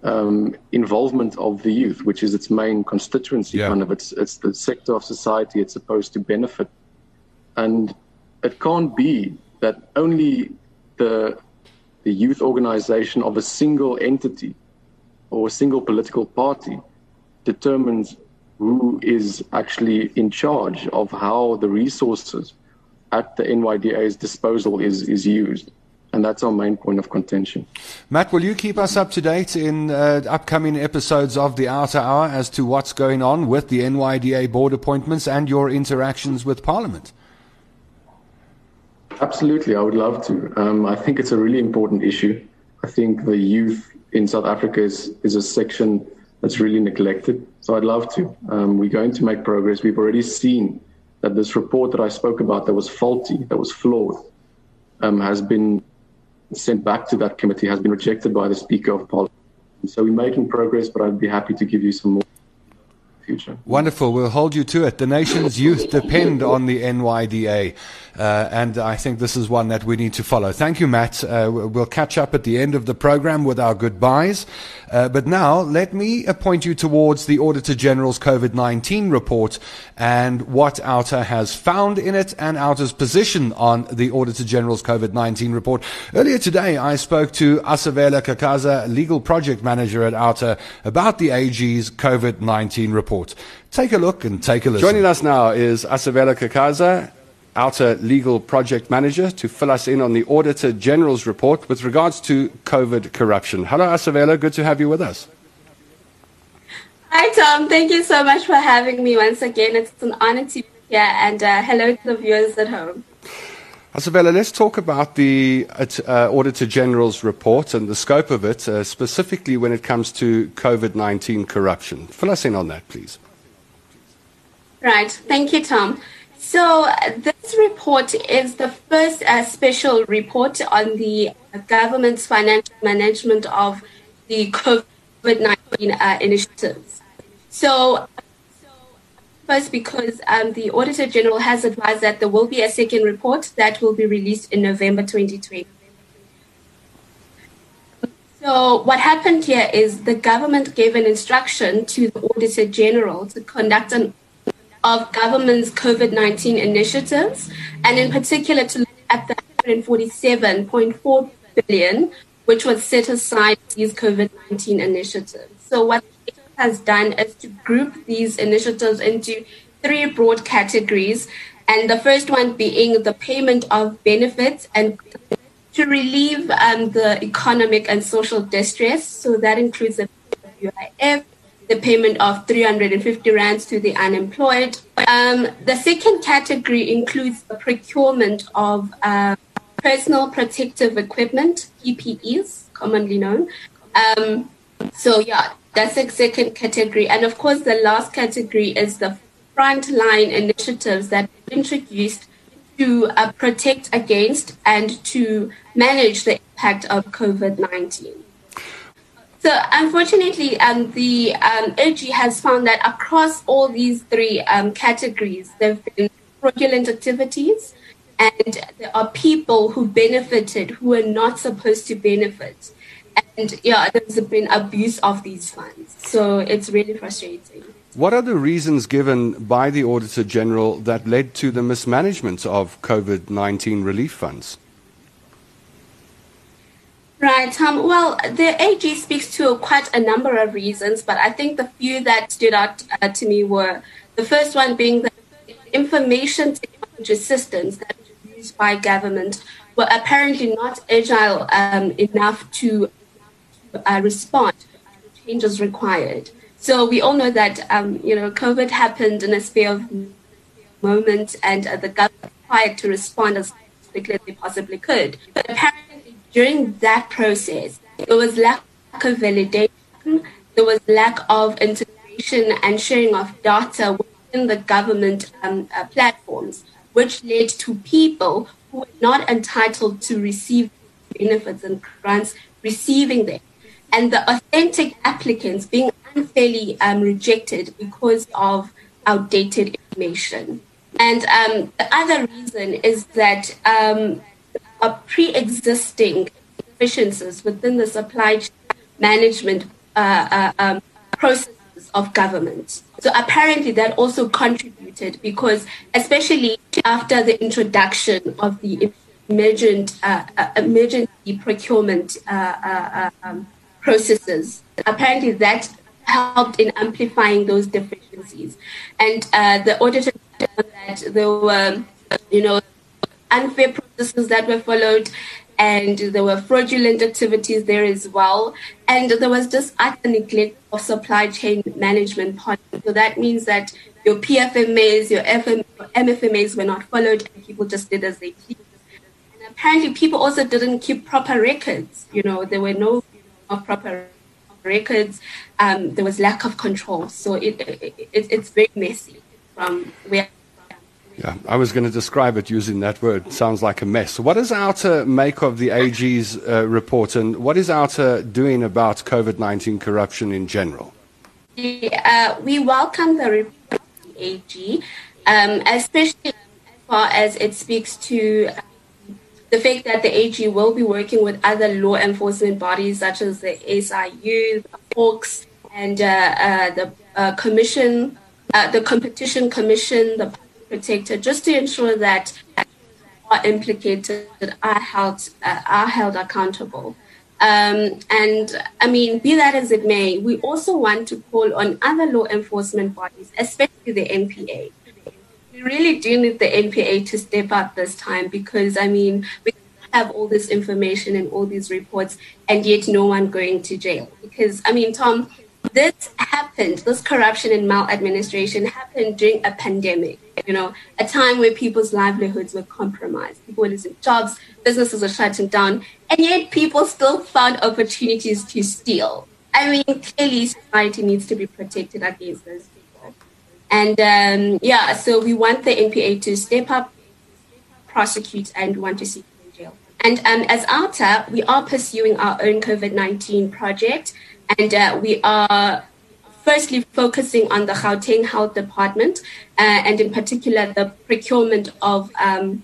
um, involvement of the youth, which is its main constituency. Yeah. Kind of, it's it's the sector of society it's supposed to benefit, and it can't be that only the the youth organization of a single entity or a single political party determines who is actually in charge of how the resources at the NYDA's disposal is is used and that's our main point of contention. Matt, will you keep us up to date in uh, upcoming episodes of the OUTA Hour as to what's going on with the NYDA board appointments and your interactions with Parliament? Absolutely, I would love to. Um, I think it's a really important issue. I think the youth in South Africa is, is a section that's really neglected. So I'd love to. Um, we're going to make progress. We've already seen that this report that I spoke about that was faulty, that was flawed, um, has been sent back to that committee, has been rejected by the Speaker of Parliament. So we're making progress, but I'd be happy to give you some more future. Wonderful. We'll hold you to it. The nation's youth depend on the NYDA, uh, and I think this is one that we need to follow. Thank you, Matt. Uh, we'll catch up at the end of the program with our goodbyes. Uh, but now, let me point you towards the Auditor General's COVID 19 report and what OUTA has found in it and OUTA's position on the Auditor General's COVID 19 report. Earlier today, I spoke to Asavela Kakaza, Legal Project Manager at OUTA, about the AG's COVID 19 report. Take a look and take a listen. Joining us now is Asavela Kakaza, OUTA Legal Project Manager, to fill us in on the Auditor General's report with regards to COVID corruption. Hello, Asavela. Good to have you with us. Hi, Tom. Thank you so much for having me once again. It's an honor to be here, and uh, hello to the viewers at home. Asavela, let's talk about the uh, Auditor General's report and the scope of it, uh, specifically when it comes to COVID 19 corruption. Fill us in on that, please. Right. Thank you, Tom. So, uh, this report is the first uh, special report on the government's financial management of the COVID 19 uh, initiatives. So, first, because um, the Auditor General has advised that there will be a second report that will be released in November 2020. So, what happened here is the government gave an instruction to the Auditor General to conduct an of government's COVID 19 initiatives, and in particular to look at the 147.4 billion which was set aside for these COVID 19 initiatives. So, what has done is to group these initiatives into three broad categories, and the first one being the payment of benefits and to relieve um, the economic and social distress. So, that includes the UIF, the payment of 350 rands to the unemployed. Um, the second category includes the procurement of uh, personal protective equipment, PPEs, commonly known. Um, so yeah, that's the second category. And of course, the last category is the frontline initiatives that were introduced to uh, protect against and to manage the impact of COVID-19. So unfortunately, um, the um, has found that across all these three um, categories, there have been fraudulent activities, and there are people who benefited who are not supposed to benefit. And yeah, there's been abuse of these funds. So it's really frustrating. What are the reasons given by the Auditor General that led to the mismanagement of COVID 19 relief funds? Right. Um, well, the AG speaks to quite a number of reasons, but I think the few that stood out uh, to me were the first one being the information technology systems that were used by government were apparently not agile um, enough to uh, respond to changes required. So we all know that um, you know COVID happened in a sphere of moment, and uh, the government required to respond as quickly as they possibly could. But apparently, during that process, there was lack of validation, there was lack of integration and sharing of data within the government um, uh, platforms, which led to people who were not entitled to receive benefits and grants receiving them, and the authentic applicants being unfairly um, rejected because of outdated information. And um, the other reason is that um, pre existing deficiencies within the supply chain management uh, uh, um, processes of government. So apparently that also contributed because, especially after the introduction of the emergent uh, uh, emergency procurement uh, uh, um, processes, apparently that helped in amplifying those deficiencies. And uh, the auditor that there were, you know, unfair processes that were followed and there were fraudulent activities there as well. And there was just utter neglect of supply chain management policy. So that means that your PFMAs, your FM, MFMAs were not followed, and people just did as they pleased. And apparently, people also didn't keep proper records. You know, there were no proper records. Um, there was lack of control. So it, it, it it's very messy from where yeah, I was going to describe it using that word. It sounds like a mess. What does OUTA make of the AG's uh, report, and what is OUTA doing about COVID 19 corruption in general? Uh, we welcome the report of the AG, um, especially as far as it speaks to um, the fact that the AG will be working with other law enforcement bodies such as the SIU, the Hawks, and uh, uh, the uh, Commission, uh, the Competition Commission, the protector, just to ensure that are implicated are held uh, are held accountable. Um, and I mean, be that as it may, we also want to call on other law enforcement bodies, especially the NPA. We really do need the NPA to step up this time because I mean, we have all this information and all these reports, and yet no one going to jail. Because I mean, Tom, this happened, this corruption and maladministration happened during a pandemic, you know, a time where people's livelihoods were compromised. People were losing jobs, businesses were shutting down, and yet people still found opportunities to steal. I mean, clearly society needs to be protected against people. And um, yeah, so we want the NPA to step up, prosecute, and want to see them in jail. And um, as OUTA, we are pursuing our own COVID 19 project. And uh, we are firstly focusing on the Gauteng Health Department uh, and in particular the procurement of um,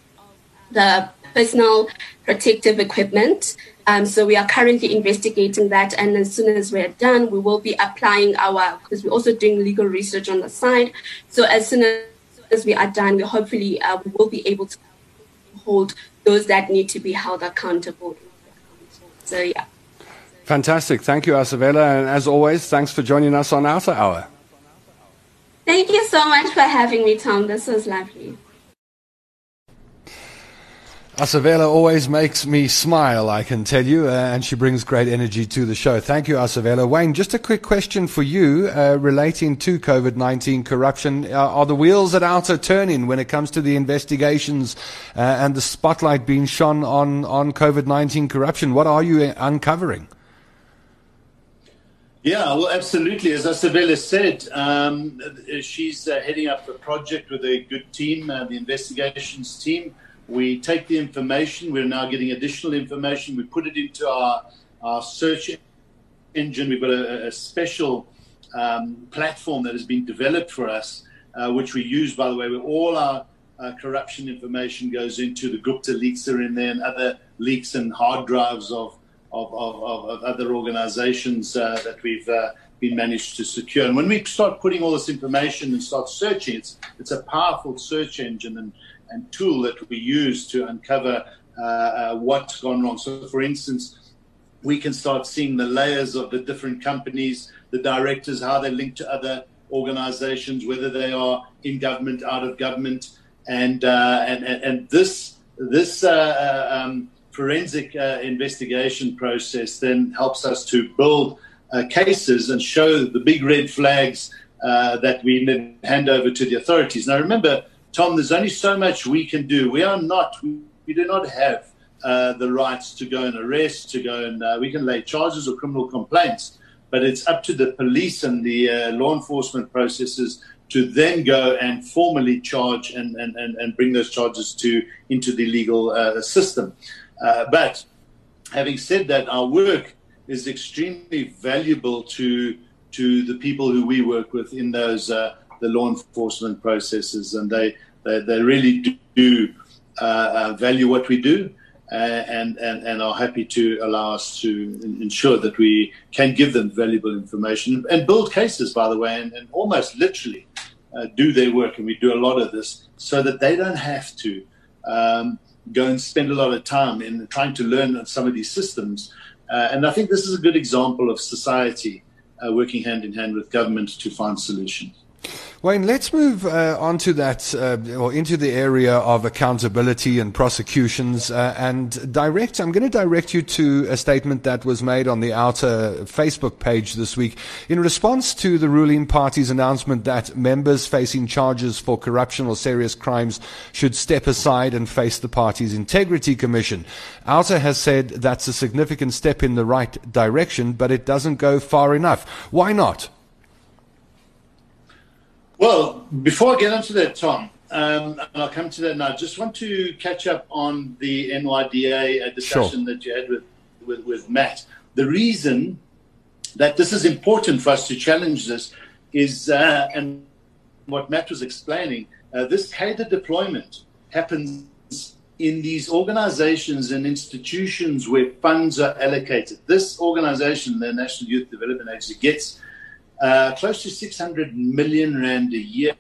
the personal protective equipment. Um, so we are currently investigating that, and as soon as we're done, we will be applying our because we're also doing legal research on the side. So as soon as, as we are done, we hopefully uh, we will be able to hold those that need to be held accountable. So yeah. Fantastic. Thank you, Asavela. And as always, thanks for joining us on OUTA Hour. Thank you so much for having me, Tom. This was lovely. Asavela always makes me smile, I can tell you, uh, and she brings great energy to the show. Thank you, Asavela. Wayne, just a quick question for you uh, relating to COVID 19 corruption. Uh, are the wheels at OUTA turning when it comes to the investigations uh, and the spotlight being shone on, on COVID 19 corruption? What are you uncovering? Yeah, well, absolutely. As Asavela said, um, she's uh, heading up a project with a good team, uh, the investigations team. We take the information, we're now getting additional information, we put it into our, our search engine. We've got a, a special um, platform that has been developed for us, uh, which we use, by the way, where all our uh, corruption information goes into. The Gupta leaks are in there and other leaks and hard drives of of, of, of other organizations uh, that we've uh, been managed to secure. And when we start putting all this information and start searching, it's, it's a powerful search engine and, and tool that we use to uncover uh, uh, what's gone wrong. So, for instance, we can start seeing the layers of the different companies, the directors, how they link to other organizations, whether they are in government, out of government, and uh, and, and, and this this uh, um, forensic uh, investigation process then helps us to build uh, cases and show the big red flags uh, that we then hand over to the authorities. Now, remember, Tom, there's only so much we can do. We are not, we, do not have uh, the rights to go and arrest, to go and uh, we can lay charges or criminal complaints, but it's up to the police and the uh, law enforcement processes to then go and formally charge and, and, and, and bring those charges to into the legal system. Uh, but having said that, our work is extremely valuable to to the people who we work with in those uh, the law enforcement processes, and they they, they really do uh, uh value what we do. uh, and, and, and are happy to allow us to ensure that we can give them valuable information and build cases, by the way, and, and almost literally uh, do their work. And we do a lot of this so that they don't have to um, go and spend a lot of time in trying to learn some of these systems. Uh, and I think this is a good example of society uh, working hand in hand with government to find solutions. Wayne, let's move uh, on to that, uh, or into the area of accountability and prosecutions. Uh, and direct, I'm going to direct you to a statement that was made on the OUTA Facebook page this week in response to the ruling party's announcement that members facing charges for corruption or serious crimes should step aside and face the party's integrity commission. OUTA has said that's a significant step in the right direction, but it doesn't go far enough. Why not? Well, before I get into that, Tom, um, and I'll come to that now, I just want to catch up on the NYDA discussion sure. that you had with, with, with Matt. The reason that this is important for us to challenge this is, uh, and what Matt was explaining, uh, this cadre deployment happens in these organizations and institutions where funds are allocated. This organization, the National Youth Development Agency, gets uh, close to 600 million rand a year.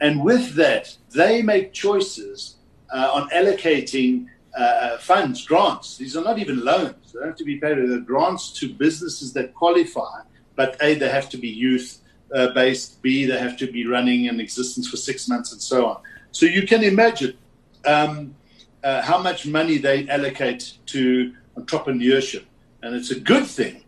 And with that, they make choices uh, on allocating uh, uh, funds, grants. These are not even loans. They don't have to be paid. They're grants to businesses that qualify, but A, they have to be youth uh, based, B, they have to be running in existence for six months, and so on. So you can imagine um, uh, how much money they allocate to entrepreneurship. And it's a good thing.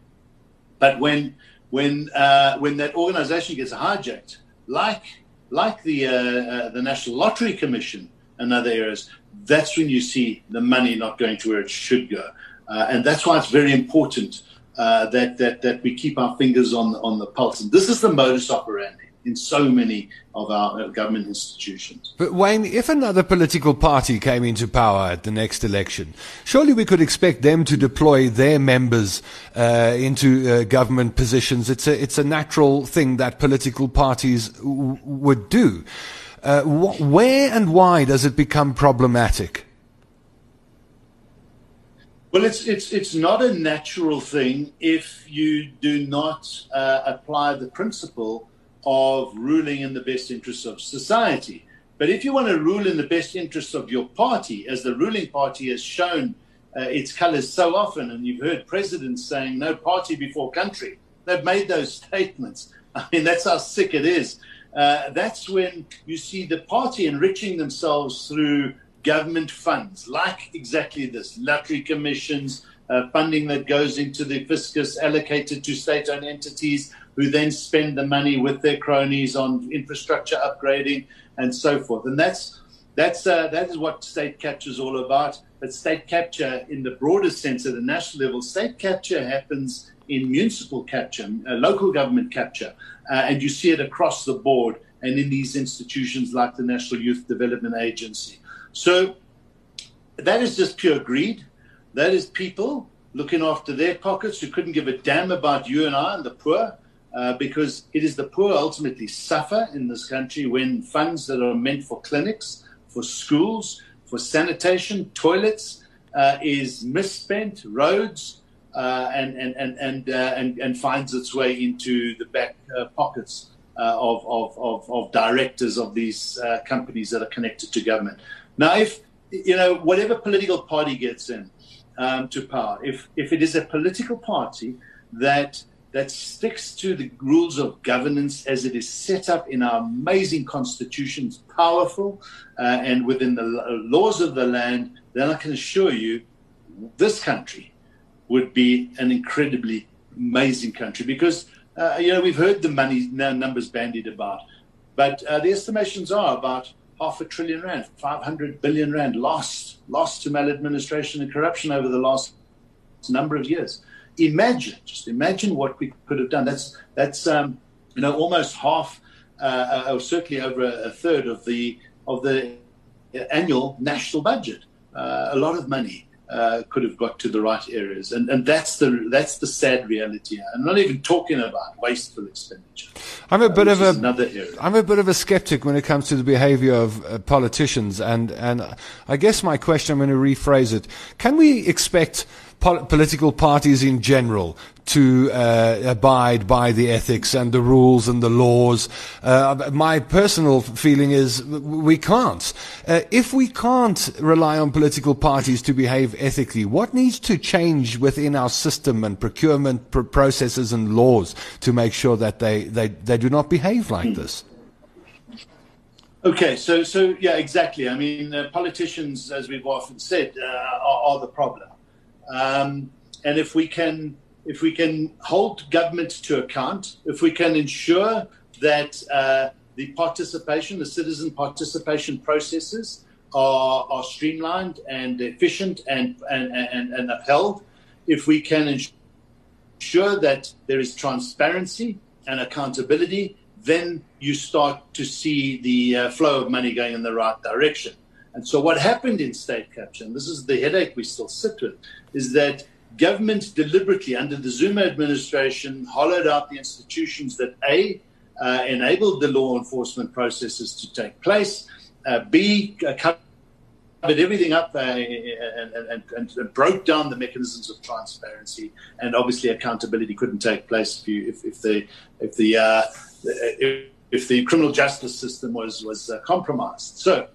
But when when uh, when that organization gets hijacked, like like the uh, uh, the National Lottery Commission and other areas, that's when you see the money not going to where it should go, uh, and that's why it's very important uh, that that that we keep our fingers on on the pulse. And this is the modus operandi in so many of our government institutions. But Wayne, if another political party came into power at the next election, surely we could expect them to deploy their members uh, into uh, government positions. It's a it's a natural thing that political parties w- would do. Uh, wh- where and why does it become problematic? Well, it's it's it's not a natural thing if you do not uh, apply the principle of ruling in the best interests of society. But if you want to rule in the best interests of your party, as the ruling party has shown uh, its colors so often, and you've heard presidents saying no party before country, they've made those statements. I mean, that's how sick it is. Uh, that's when you see the party enriching themselves through government funds, like exactly this lottery commissions, uh, funding that goes into the fiscus allocated to state owned entities, who then spend the money with their cronies on infrastructure upgrading and so forth. And that's that's uh, that is what state capture is all about. But state capture, in the broader sense, at the national level, state capture happens in municipal capture, uh, local government capture, uh, and you see it across the board and in these institutions like the National Youth Development Agency. So that is just pure greed. That is people looking after their pockets who couldn't give a damn about you and I and the poor. Uh, because it is the poor ultimately suffer in this country when funds that are meant for clinics, for schools, for sanitation, toilets, uh, is misspent, roads, uh, and, and, and, and, uh, and, and, finds its way into the back uh, pockets of, of, of, of, directors of these companies that are connected to government. Now, if, you know, whatever political party gets in um, to power, if, if it is a political party that that sticks to the rules of governance as it is set up in our amazing constitution, is powerful, uh, and within the laws of the land, then I can assure you this country would be an incredibly amazing country because, uh, you know, we've heard the money numbers bandied about, but uh, the estimations are about half a trillion rand, 500 billion rand lost, lost to maladministration and corruption over the last number of years imagine, just imagine what we could have done. That's that's um, you know almost half, uh, uh or certainly over a, third of the of the annual national budget. Uh, a lot of money uh, could have got to the right areas, and and that's the that's the sad reality. I'm not even talking about wasteful expenditure. I'm a bit of a. I'm a bit of a skeptic when it comes to the behaviour of uh, politicians, and and I guess my question I'm going to rephrase it: Can we expect pol- political parties in general to uh, abide by the ethics and the rules and the laws. Uh, my personal feeling is we can't. Uh, if we can't rely on political parties to behave ethically, what needs to change within our system and procurement pr- processes and laws to make sure that they, they, they do not behave like hmm. this? Okay, so so yeah, exactly. I mean, uh, politicians, as we've often said, uh, are, are, the problem. Um, and if we can if we can hold government to account, if we can ensure that uh, the participation, the citizen participation processes are, are streamlined and efficient and, and, and, and upheld, if we can ensure that there is transparency and accountability, then you start to see the uh, flow of money going in the right direction. And so, what happened in state capture, and this is the headache we still sit with, is that government deliberately, under the Zuma administration, hollowed out the institutions that A, uh, enabled the law enforcement processes to take place, uh, B, uh, covered everything up uh, and, and, and, broke down the mechanisms of transparency, and obviously accountability couldn't take place if, you, if, if the if the uh, if, if, the criminal justice system was was compromised. So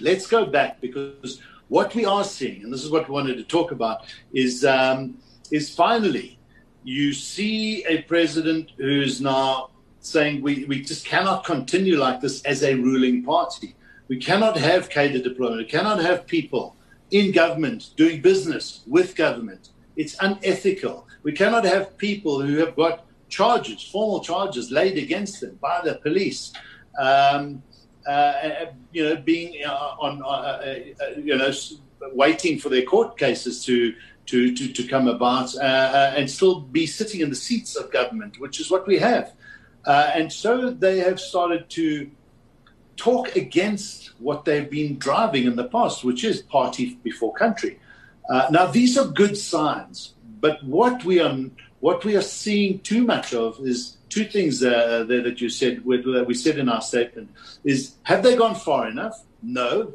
let's go back because what we are seeing, and this is what we wanted to talk about, is um, is finally you see a president who's now saying we, we just cannot continue like this as a ruling party. We cannot have cadre deployment. We cannot have people in government doing business with government. It's unethical. We cannot have people who have got charges, formal charges laid against them by the police. Um, you know, being uh, on, uh, you know, waiting for their court cases to to to, to come about, and still be sitting in the seats of government, which is what we have. and so they have started to talk against what they've been driving in the past, which is party before country. Uh, now, these are good signs, but what we are what we are seeing too much of is two things uh, there that you said, that we said in our statement, is have they gone far enough? No,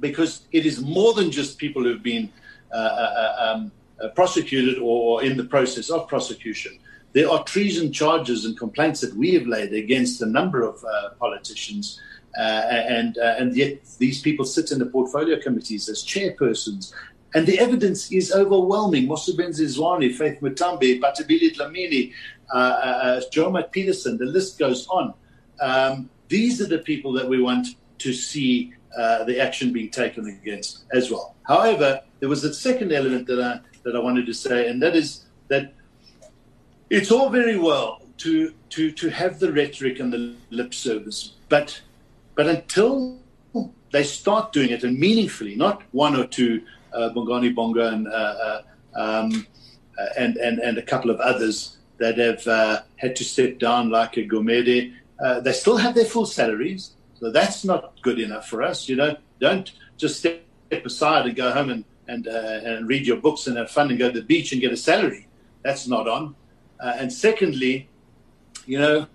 because it is more than just people who've been uh, uh, uh um, uh, prosecuted or in the process of prosecution. There are treason charges and complaints that we have laid against a number of uh, politicians. and and yet these people sit in the portfolio committees as chairpersons and the evidence is overwhelming. Mosebenzi Zwane, Faith Muthambi, Bathabile Dlamini, uh, uh, uh Joe Peterson, the list goes on. Um, these are the people that we want to see uh, the action being taken against as well. However, there was a second element that I, that I wanted to say, and that is that it's all very well to, to, to have the rhetoric and the lip service, but, but until they start doing it and meaningfully, not one or two uh, Bongani Bongo and, uh, uh, um, and, and, and a couple of others that have had to step down, like a Gumede. they still have their full salaries, so that's not good enough for us. You know, don't just step aside and go home and and, uh, and read your books and have fun and go to the beach and get a salary. That's not on. Uh, and secondly, you know,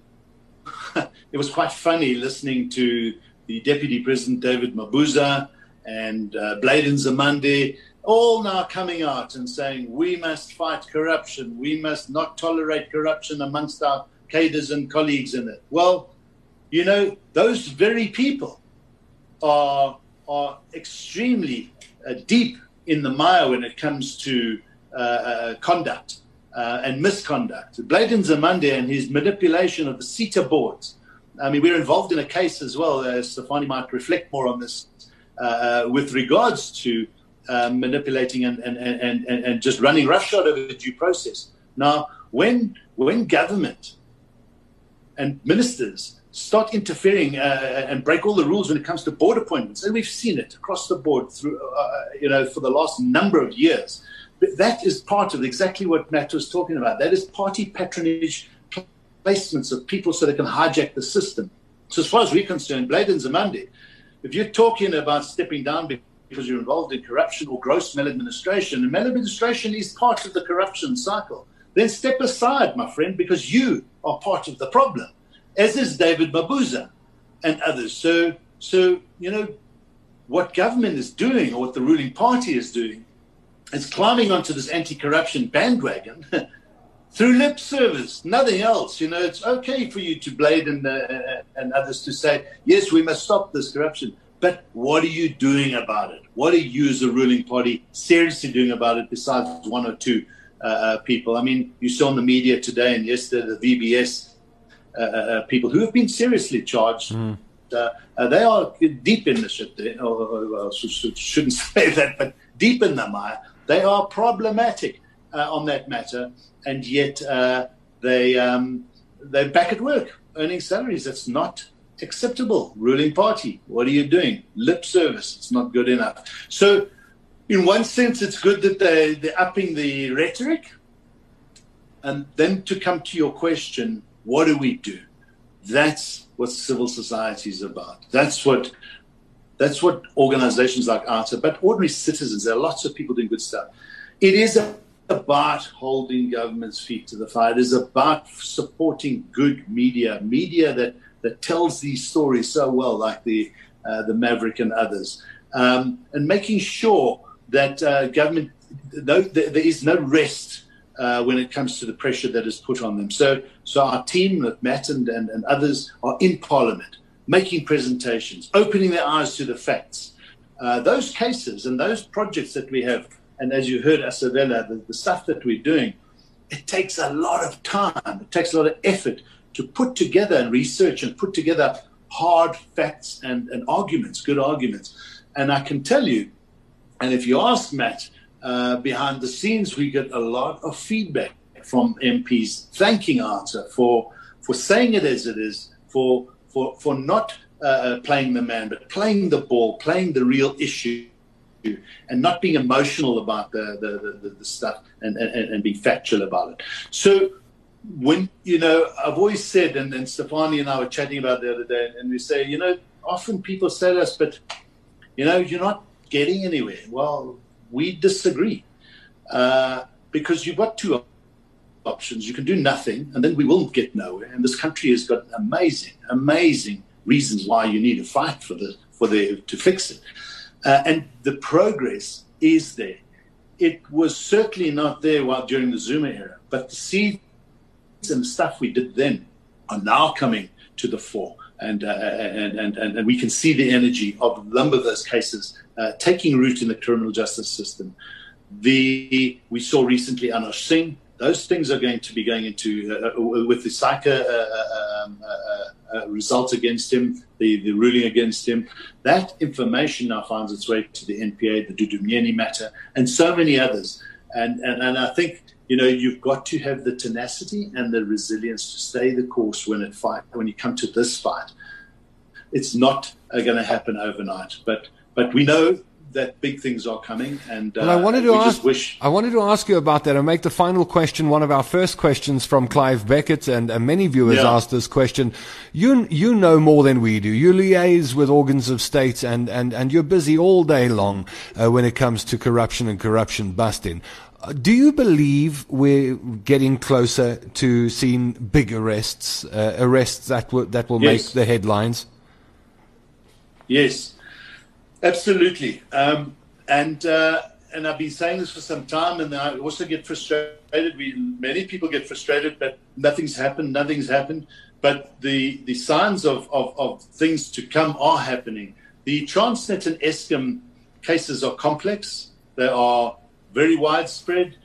it was quite funny listening to the Deputy President David Mabuza and uh, Blade Nzimande, all now coming out and saying we must fight corruption, we must not tolerate corruption amongst our cadres and colleagues in it. Well, you know, those very people are are extremely uh, deep in the mire when it comes to uh, uh, conduct uh, and misconduct. Blade Nzimande and his manipulation of the SETA boards. I mean, we're involved in a case as well. Uh, Stefanie might reflect more on this with regards to um, manipulating and, and, and, and, and just running roughshod over the due process. Now, when, when government and ministers start interfering uh, and break all the rules when it comes to board appointments, and we've seen it across the board through, uh, you know, for the last number of years. That is part of exactly what Matt was talking about. That is party patronage placements of people so they can hijack the system. So as far as we're concerned, Blade Nzimande if you're talking about stepping down because you're involved in corruption or gross maladministration, and maladministration is part of the corruption cycle, then step aside, my friend, because you are part of the problem. as is David Mabuza and others. So, so you know, what government is doing, or what the ruling party is doing, is climbing onto this anti-corruption bandwagon through lip service, nothing else. You know, it's okay for you to Blade and uh, and others to say, yes, we must stop this corruption. But what are you doing about it? What are you, as a ruling party, seriously doing about it? Besides one or two uh, uh people, I mean, you saw in the media today and yesterday the VBS uh, uh, uh, people who have been seriously charged. Mm. they are deep in the shit. Or, or, or, shouldn't say that, but deep in the mire. They are problematic on that matter and yet uh, they um, they're back at work earning salaries. That's not acceptable. Ruling party, what are you doing? Lip service. It's not good enough. So, in one sense, it's good that they they're upping the rhetoric. And then to come to your question, what do we do? That's what civil society is about. That's what that's what organizations like ours are. But ordinary citizens, there are lots of people doing good stuff. It is a about holding government's feet to the fire. It is about supporting good media, media that, that tells these stories so well, like the uh, the Maverick and others, um, and making sure that uh, government no, there, is no rest uh, when it comes to the pressure that is put on them. So, so our team, of Matt and, and, and others, are in Parliament making presentations, opening their eyes to the facts. Uh, those cases and those projects that we have and as you heard, Asavela, the, the stuff that we're doing, it takes a lot of time. It takes a lot of effort to put together and research and put together hard facts and, and arguments, good arguments. And I can tell you, and if you ask Matt, uh, behind the scenes, we get a lot of feedback from MPs thanking OUTA for for saying it as it is, for for for not uh, playing the man, but playing the ball, playing the real issue and not being emotional about the, the, the, the stuff and, and, and being factual about it. So when, you know, I've always said, and, and Stefanie and I were chatting about the other day, and we say, you know, often people say to us, but, you know, you're not getting anywhere. Well, we disagree uh, because you've got two options. You can do nothing, and then we will get nowhere. And this country has got amazing, amazing reasons why you need to fight for the for the to fix it. Uh, and the progress is there. It was certainly not there while during the Zuma era, but the seeds and stuff we did then are now coming to the fore. And, uh, and, and, and, we can see the energy of a number of those cases uh, taking root in the criminal justice system. The, we saw recently Anoj Singh. Those things are going to be going into, uh, uh with the SAICA uh, um, uh, result against him, the, the ruling against him. That information now finds its way to the NPA, the Dudu Myeni matter, and so many others. And, and, and I think you know you've got to have the tenacity and the resilience to stay the course when it fight when you come to this fight. It's not uh, going to happen overnight, but but we know that big things are coming. And uh, well, I wanted to ask, wish... I wanted to ask you about that and make the final question one of our first questions from Clive Beckett, and, and many viewers yeah. asked this question. You you know more than we do. You liaise with organs of state, and and and you're busy all day long uh, when it comes to corruption and corruption busting. Uh, do you believe we're getting closer to seeing big arrests, uh, arrests that w- that will yes. make the headlines? Yes, Absolutely. Um, and uh, and I've been saying this for some time, and I also get frustrated. We many people get frustrated, but nothing's happened. Nothing's happened. But the the signs of, of, of things to come are happening. The Transnet and Eskom cases are complex. They are very widespread.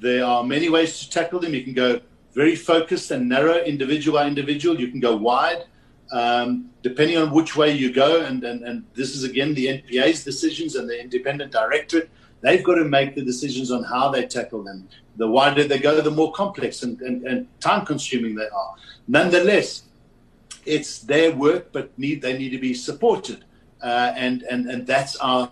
There are many ways to tackle them. You can go very focused and narrow, individual by individual. You can go wide um, depending on which way you go, and, and, and this is again the NPA's decisions and the independent directorate, they've got to make the decisions on how they tackle them. The wider they go, the more complex and, and, and time consuming they are. Nonetheless, it's their work, but need they need to be supported, uh, and, and, and that's our,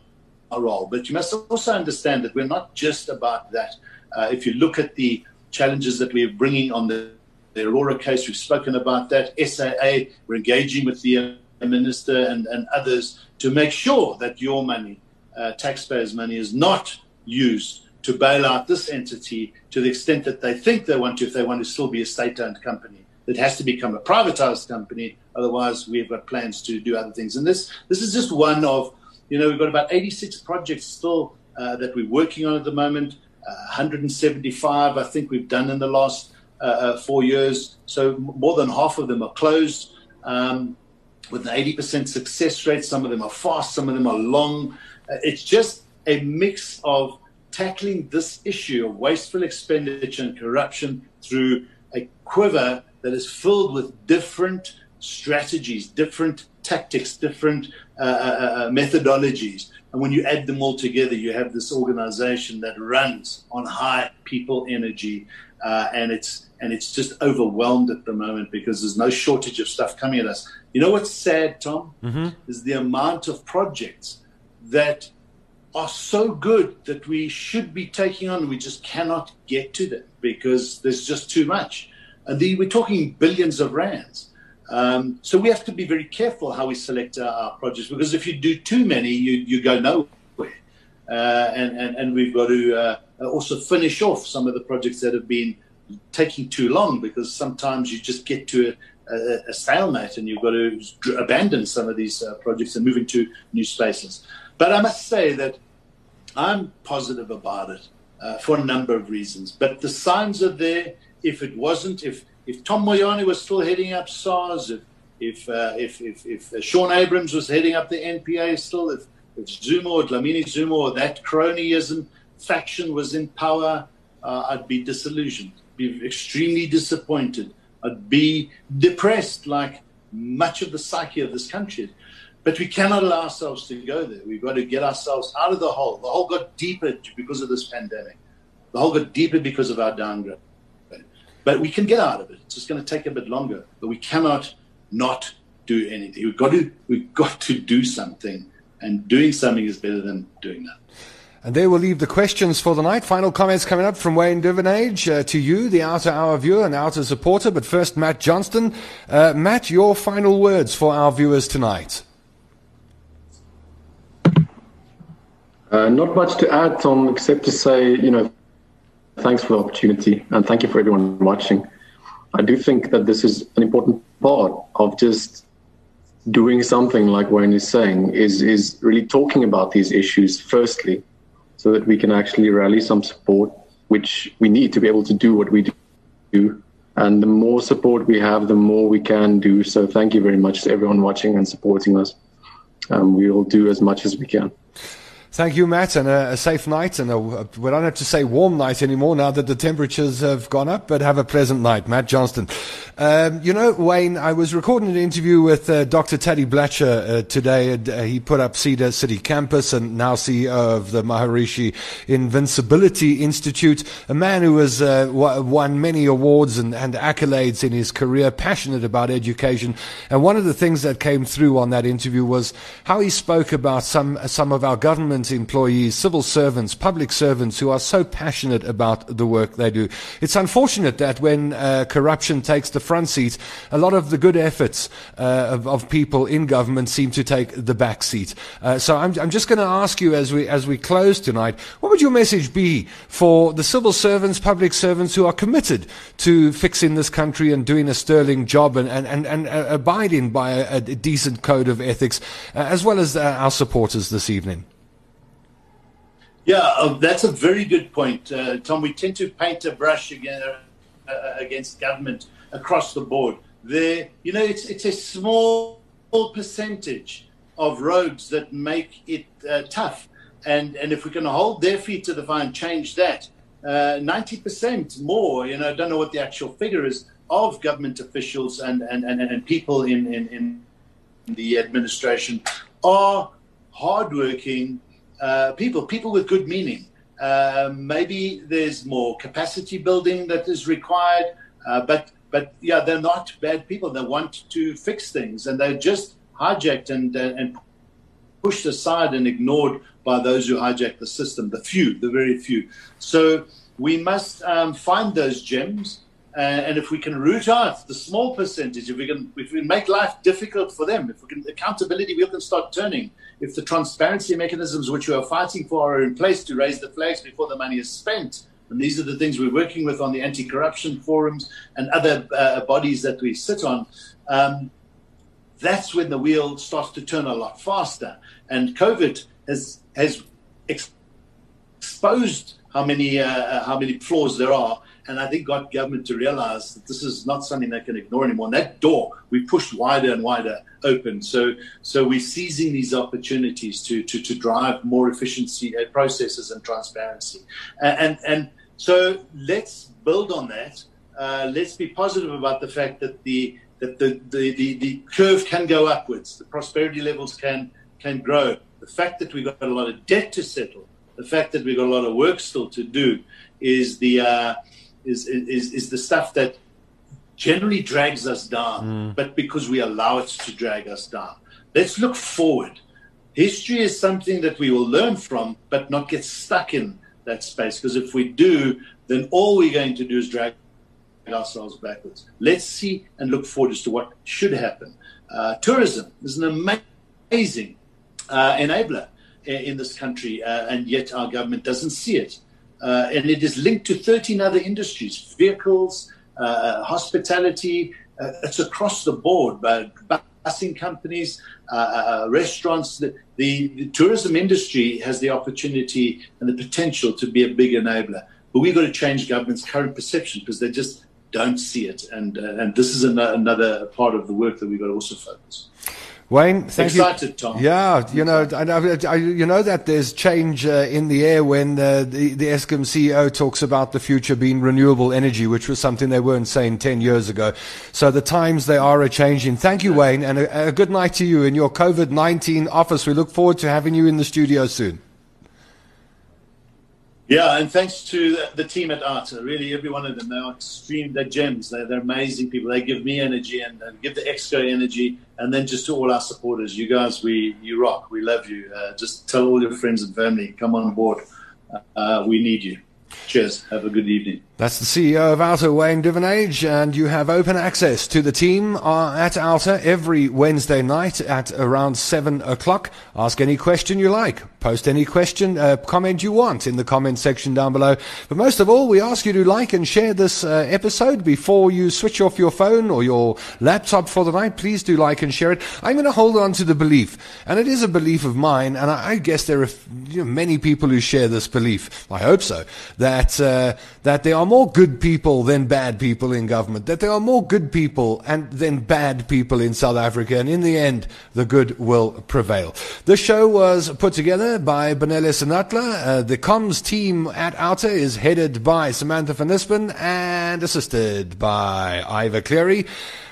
our role. But you must also understand that we're not just about that. Uh, if you look at the challenges that we're bringing on the the Aurora case, we've spoken about that. SAA, we're engaging with the minister and, and others to make sure that your money, uh, taxpayers' money, is not used to bail out this entity to the extent that they think they want to, if they want to still be a state owned company. that has to become a privatized company. Otherwise, we've got plans to do other things. And this this is just one of, you know, we've got about 86 projects still uh, that we're working on at the moment. Uh, 175, I think we've done in the last four years. So more than half of them are closed. Um, with an 80% success rate. Some of them are fast, some of them are long. Uh, it's just a mix of tackling this issue of wasteful expenditure and corruption through a quiver that is filled with different strategies, different tactics, different uh, uh, uh, methodologies. And when you add them all together, you have this organization that runs on high people energy. Uh, and it's and it's just overwhelmed at the moment because there's no shortage of stuff coming at us. You know what's sad, Tom? Mm-hmm. Is the amount of projects that are so good that we should be taking on. We just cannot get to them because there's just too much. And the, we're talking billions of rands. Um, so we have to be very careful how we select our, our projects because if you do too many, you, you go nowhere. Uh, and, and, and we've got to uh, also finish off some of the projects that have been taking too long because sometimes you just get to a, a, a stalemate and you've got to abandon some of these uh, projects and move into new spaces. But I must say that I'm positive about it uh, for a number of reasons. But the signs are there. If it wasn't, if if Tom Moyane was still heading up SARS, if if uh, if, if, if uh, Shaun Abrahams was heading up the NPA still, if, if Zuma or Dlamini Zuma or that cronyism faction was in power, uh, I'd be disillusioned, be extremely disappointed. I'd be depressed, like much of the psyche of this country. But we cannot allow ourselves to go there. We've got to get ourselves out of the hole. The hole got deeper because of this pandemic. The hole got deeper because of our downgrade. But we can get out of it. It's just going to take a bit longer. But we cannot not do anything. We've got to we've got to do something. And doing something is better than doing nothing. And there we'll leave the questions for the night. Final comments coming up from Wayne Duvenage uh, to you, the OUTA Hour viewer and OUTA supporter. But first, Matt Johnston. Uh, Matt, your final words for our viewers tonight. Uh, not much to add, Tom, except to say, you know, thanks for the opportunity and thank you for everyone watching. I do think that this is an important part of just doing something like Wayne is saying, is, is really talking about these issues firstly, so that we can actually rally some support, which we need to be able to do what we do. And the more support we have, the more we can do. So thank you very much to everyone watching and supporting us. Um, we will do as much as we can. Thank you, Matt, and a, a safe night. And a, we don't have to say warm night anymore now that the temperatures have gone up, but have a pleasant night. Matt Johnston. Um, you know, Wayne, I was recording an interview with uh, Dr. Taddy Blecher uh, today. Uh, he put up CIDA City Campus and now CEO of the Maharishi Invincibility Institute, a man who has uh, won many awards and, and accolades in his career, passionate about education. And one of the things that came through on that interview was how he spoke about some, some of our government government employees, civil servants, public servants who are so passionate about the work they do. It's unfortunate that when uh, corruption takes the front seat, a lot of the good efforts uh, of, of, people in government seem to take the back seat. Uh, so I'm, I'm just going to ask you as we, as we close tonight, what would your message be for the civil servants, public servants who are committed to fixing this country and doing a sterling job and, and, and, and uh, abiding by a, a, decent code of ethics, uh, as well as uh, our supporters this evening? Yeah, uh, that's a very good point, Tom. We tend to paint a brush uh, against government across the board. There, you know, it's it's a small percentage of roads that make it uh, tough, and and if we can hold their feet to the fire and change that, uh, ninety percent more. You know, I don't know what the actual figure is of government officials and and and, and people in, in in the administration are hardworking uh, people, people with good meaning. Uh, maybe there's more capacity building that is required, uh, but but yeah, they're not bad people. They want to fix things, and they're just hijacked and uh, and pushed aside and ignored by those who hijack the system. The few, the very few. So we must um, find those gems. Uh, and if we can root out the small percentage, if we can, if we make life difficult for them, if we can accountability, we can start turning if the transparency mechanisms which we are fighting for are in place to raise the flags before the money is spent, and these are the things we're working with on the anti-corruption forums and other uh, bodies that we sit on. Um, that's when the wheel starts to turn a lot faster. And COVID has has ex- exposed how many uh, how many flaws there are and I think got government to realize that this is not something they can ignore anymore. And that door we pushed wider and wider open. So so we're seizing these opportunities to to, to drive more efficiency uh, processes and transparency. And, and, and so let's build on that. Uh, let's be positive about the fact that the that the, the, the, the curve can go upwards, the prosperity levels can can grow. The fact that we've got a lot of debt to settle, the fact that we've got a lot of work still to do, is the uh, is, is, is the stuff that generally drags us down, mm. but because we allow it to drag us down. Let's look forward. History is something that we will learn from, but not get stuck in that space. Because if we do, then all we're going to do is drag ourselves backwards. Let's see and look forward as to what should happen. Uh, tourism is an amazing uh, enabler in this country, uh, and yet our government doesn't see it uh, and it is linked to 13 other industries vehicles, uh, hospitality. Uh, it's across the board, but busing companies, uh, uh, restaurants. The, the, the, tourism industry has the opportunity and the potential to be a big enabler. But we've got to change government's current perception because they just don't see it. And, uh, and this is an, another part of the work that we've got to also focus. Wayne, thank Excited, you. Tom. Yeah, you know, I, I, you know that there's change uh, in the air when uh, the, the Eskom CEO talks about the future being renewable energy, which was something they weren't saying 10 years ago. So the times they are a changing. Thank you, Wayne, and a, a good night to you in your COVID-19 office. We look forward to having you in the studio soon. Yeah, and thanks to the, team at OUTA. Really, every one of them, they're extreme, they're gems. They're, they're amazing people. They give me energy and, and, give the Exco energy. And then just to all our supporters, you guys, we you rock. We love you. Uh, just tell all your friends and family, come on board. Uh, we need you. Cheers. Have a good evening. That's the CEO of OUTA, Wayne Duvenage, and you have open access to the team uh, at OUTA every Wednesday night at around 7 o'clock. Ask any question you like. Post any question, uh, comment you want in the comment section down below. But most of all, we ask you to like and share this uh, episode before you switch off your phone or your laptop for the night. Please do like and share it. I'm going to hold on to the belief, and it is a belief of mine, and I, I guess there are you know, many people who share this belief. I hope so. That, uh, that there are more good people than bad people in government, that there are more good people and than bad people in South Africa, and in the end, the good will prevail. The show was put together by Benele Senatla. Uh, the comms team at OUTA is headed by Samantha Van Nispen and assisted by Ivor Cleary.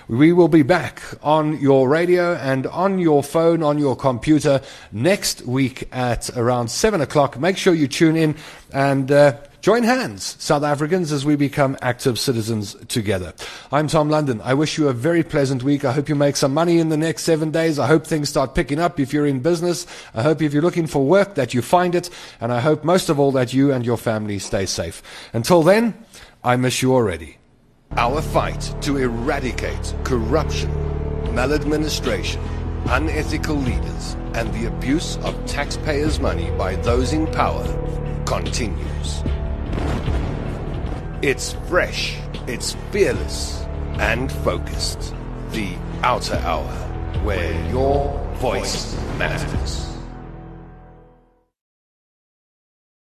We will be back on your radio and on your phone, on your computer next week at around 7 o'clock. Make sure you tune in and uh, Join hands, South Africans, as we become active citizens together. I'm Tom London. I wish you a very pleasant week. I hope you make some money in the next seven days. I hope things start picking up if you're in business. I hope if you're looking for work that you find it. And I hope most of all that you and your family stay safe. Until then, I miss you already. Our fight to eradicate corruption, maladministration, unethical leaders, and the abuse of taxpayers' money by those in power continues. It's fresh, it's fearless, and focused. The OUTA Hour, where your voice matters.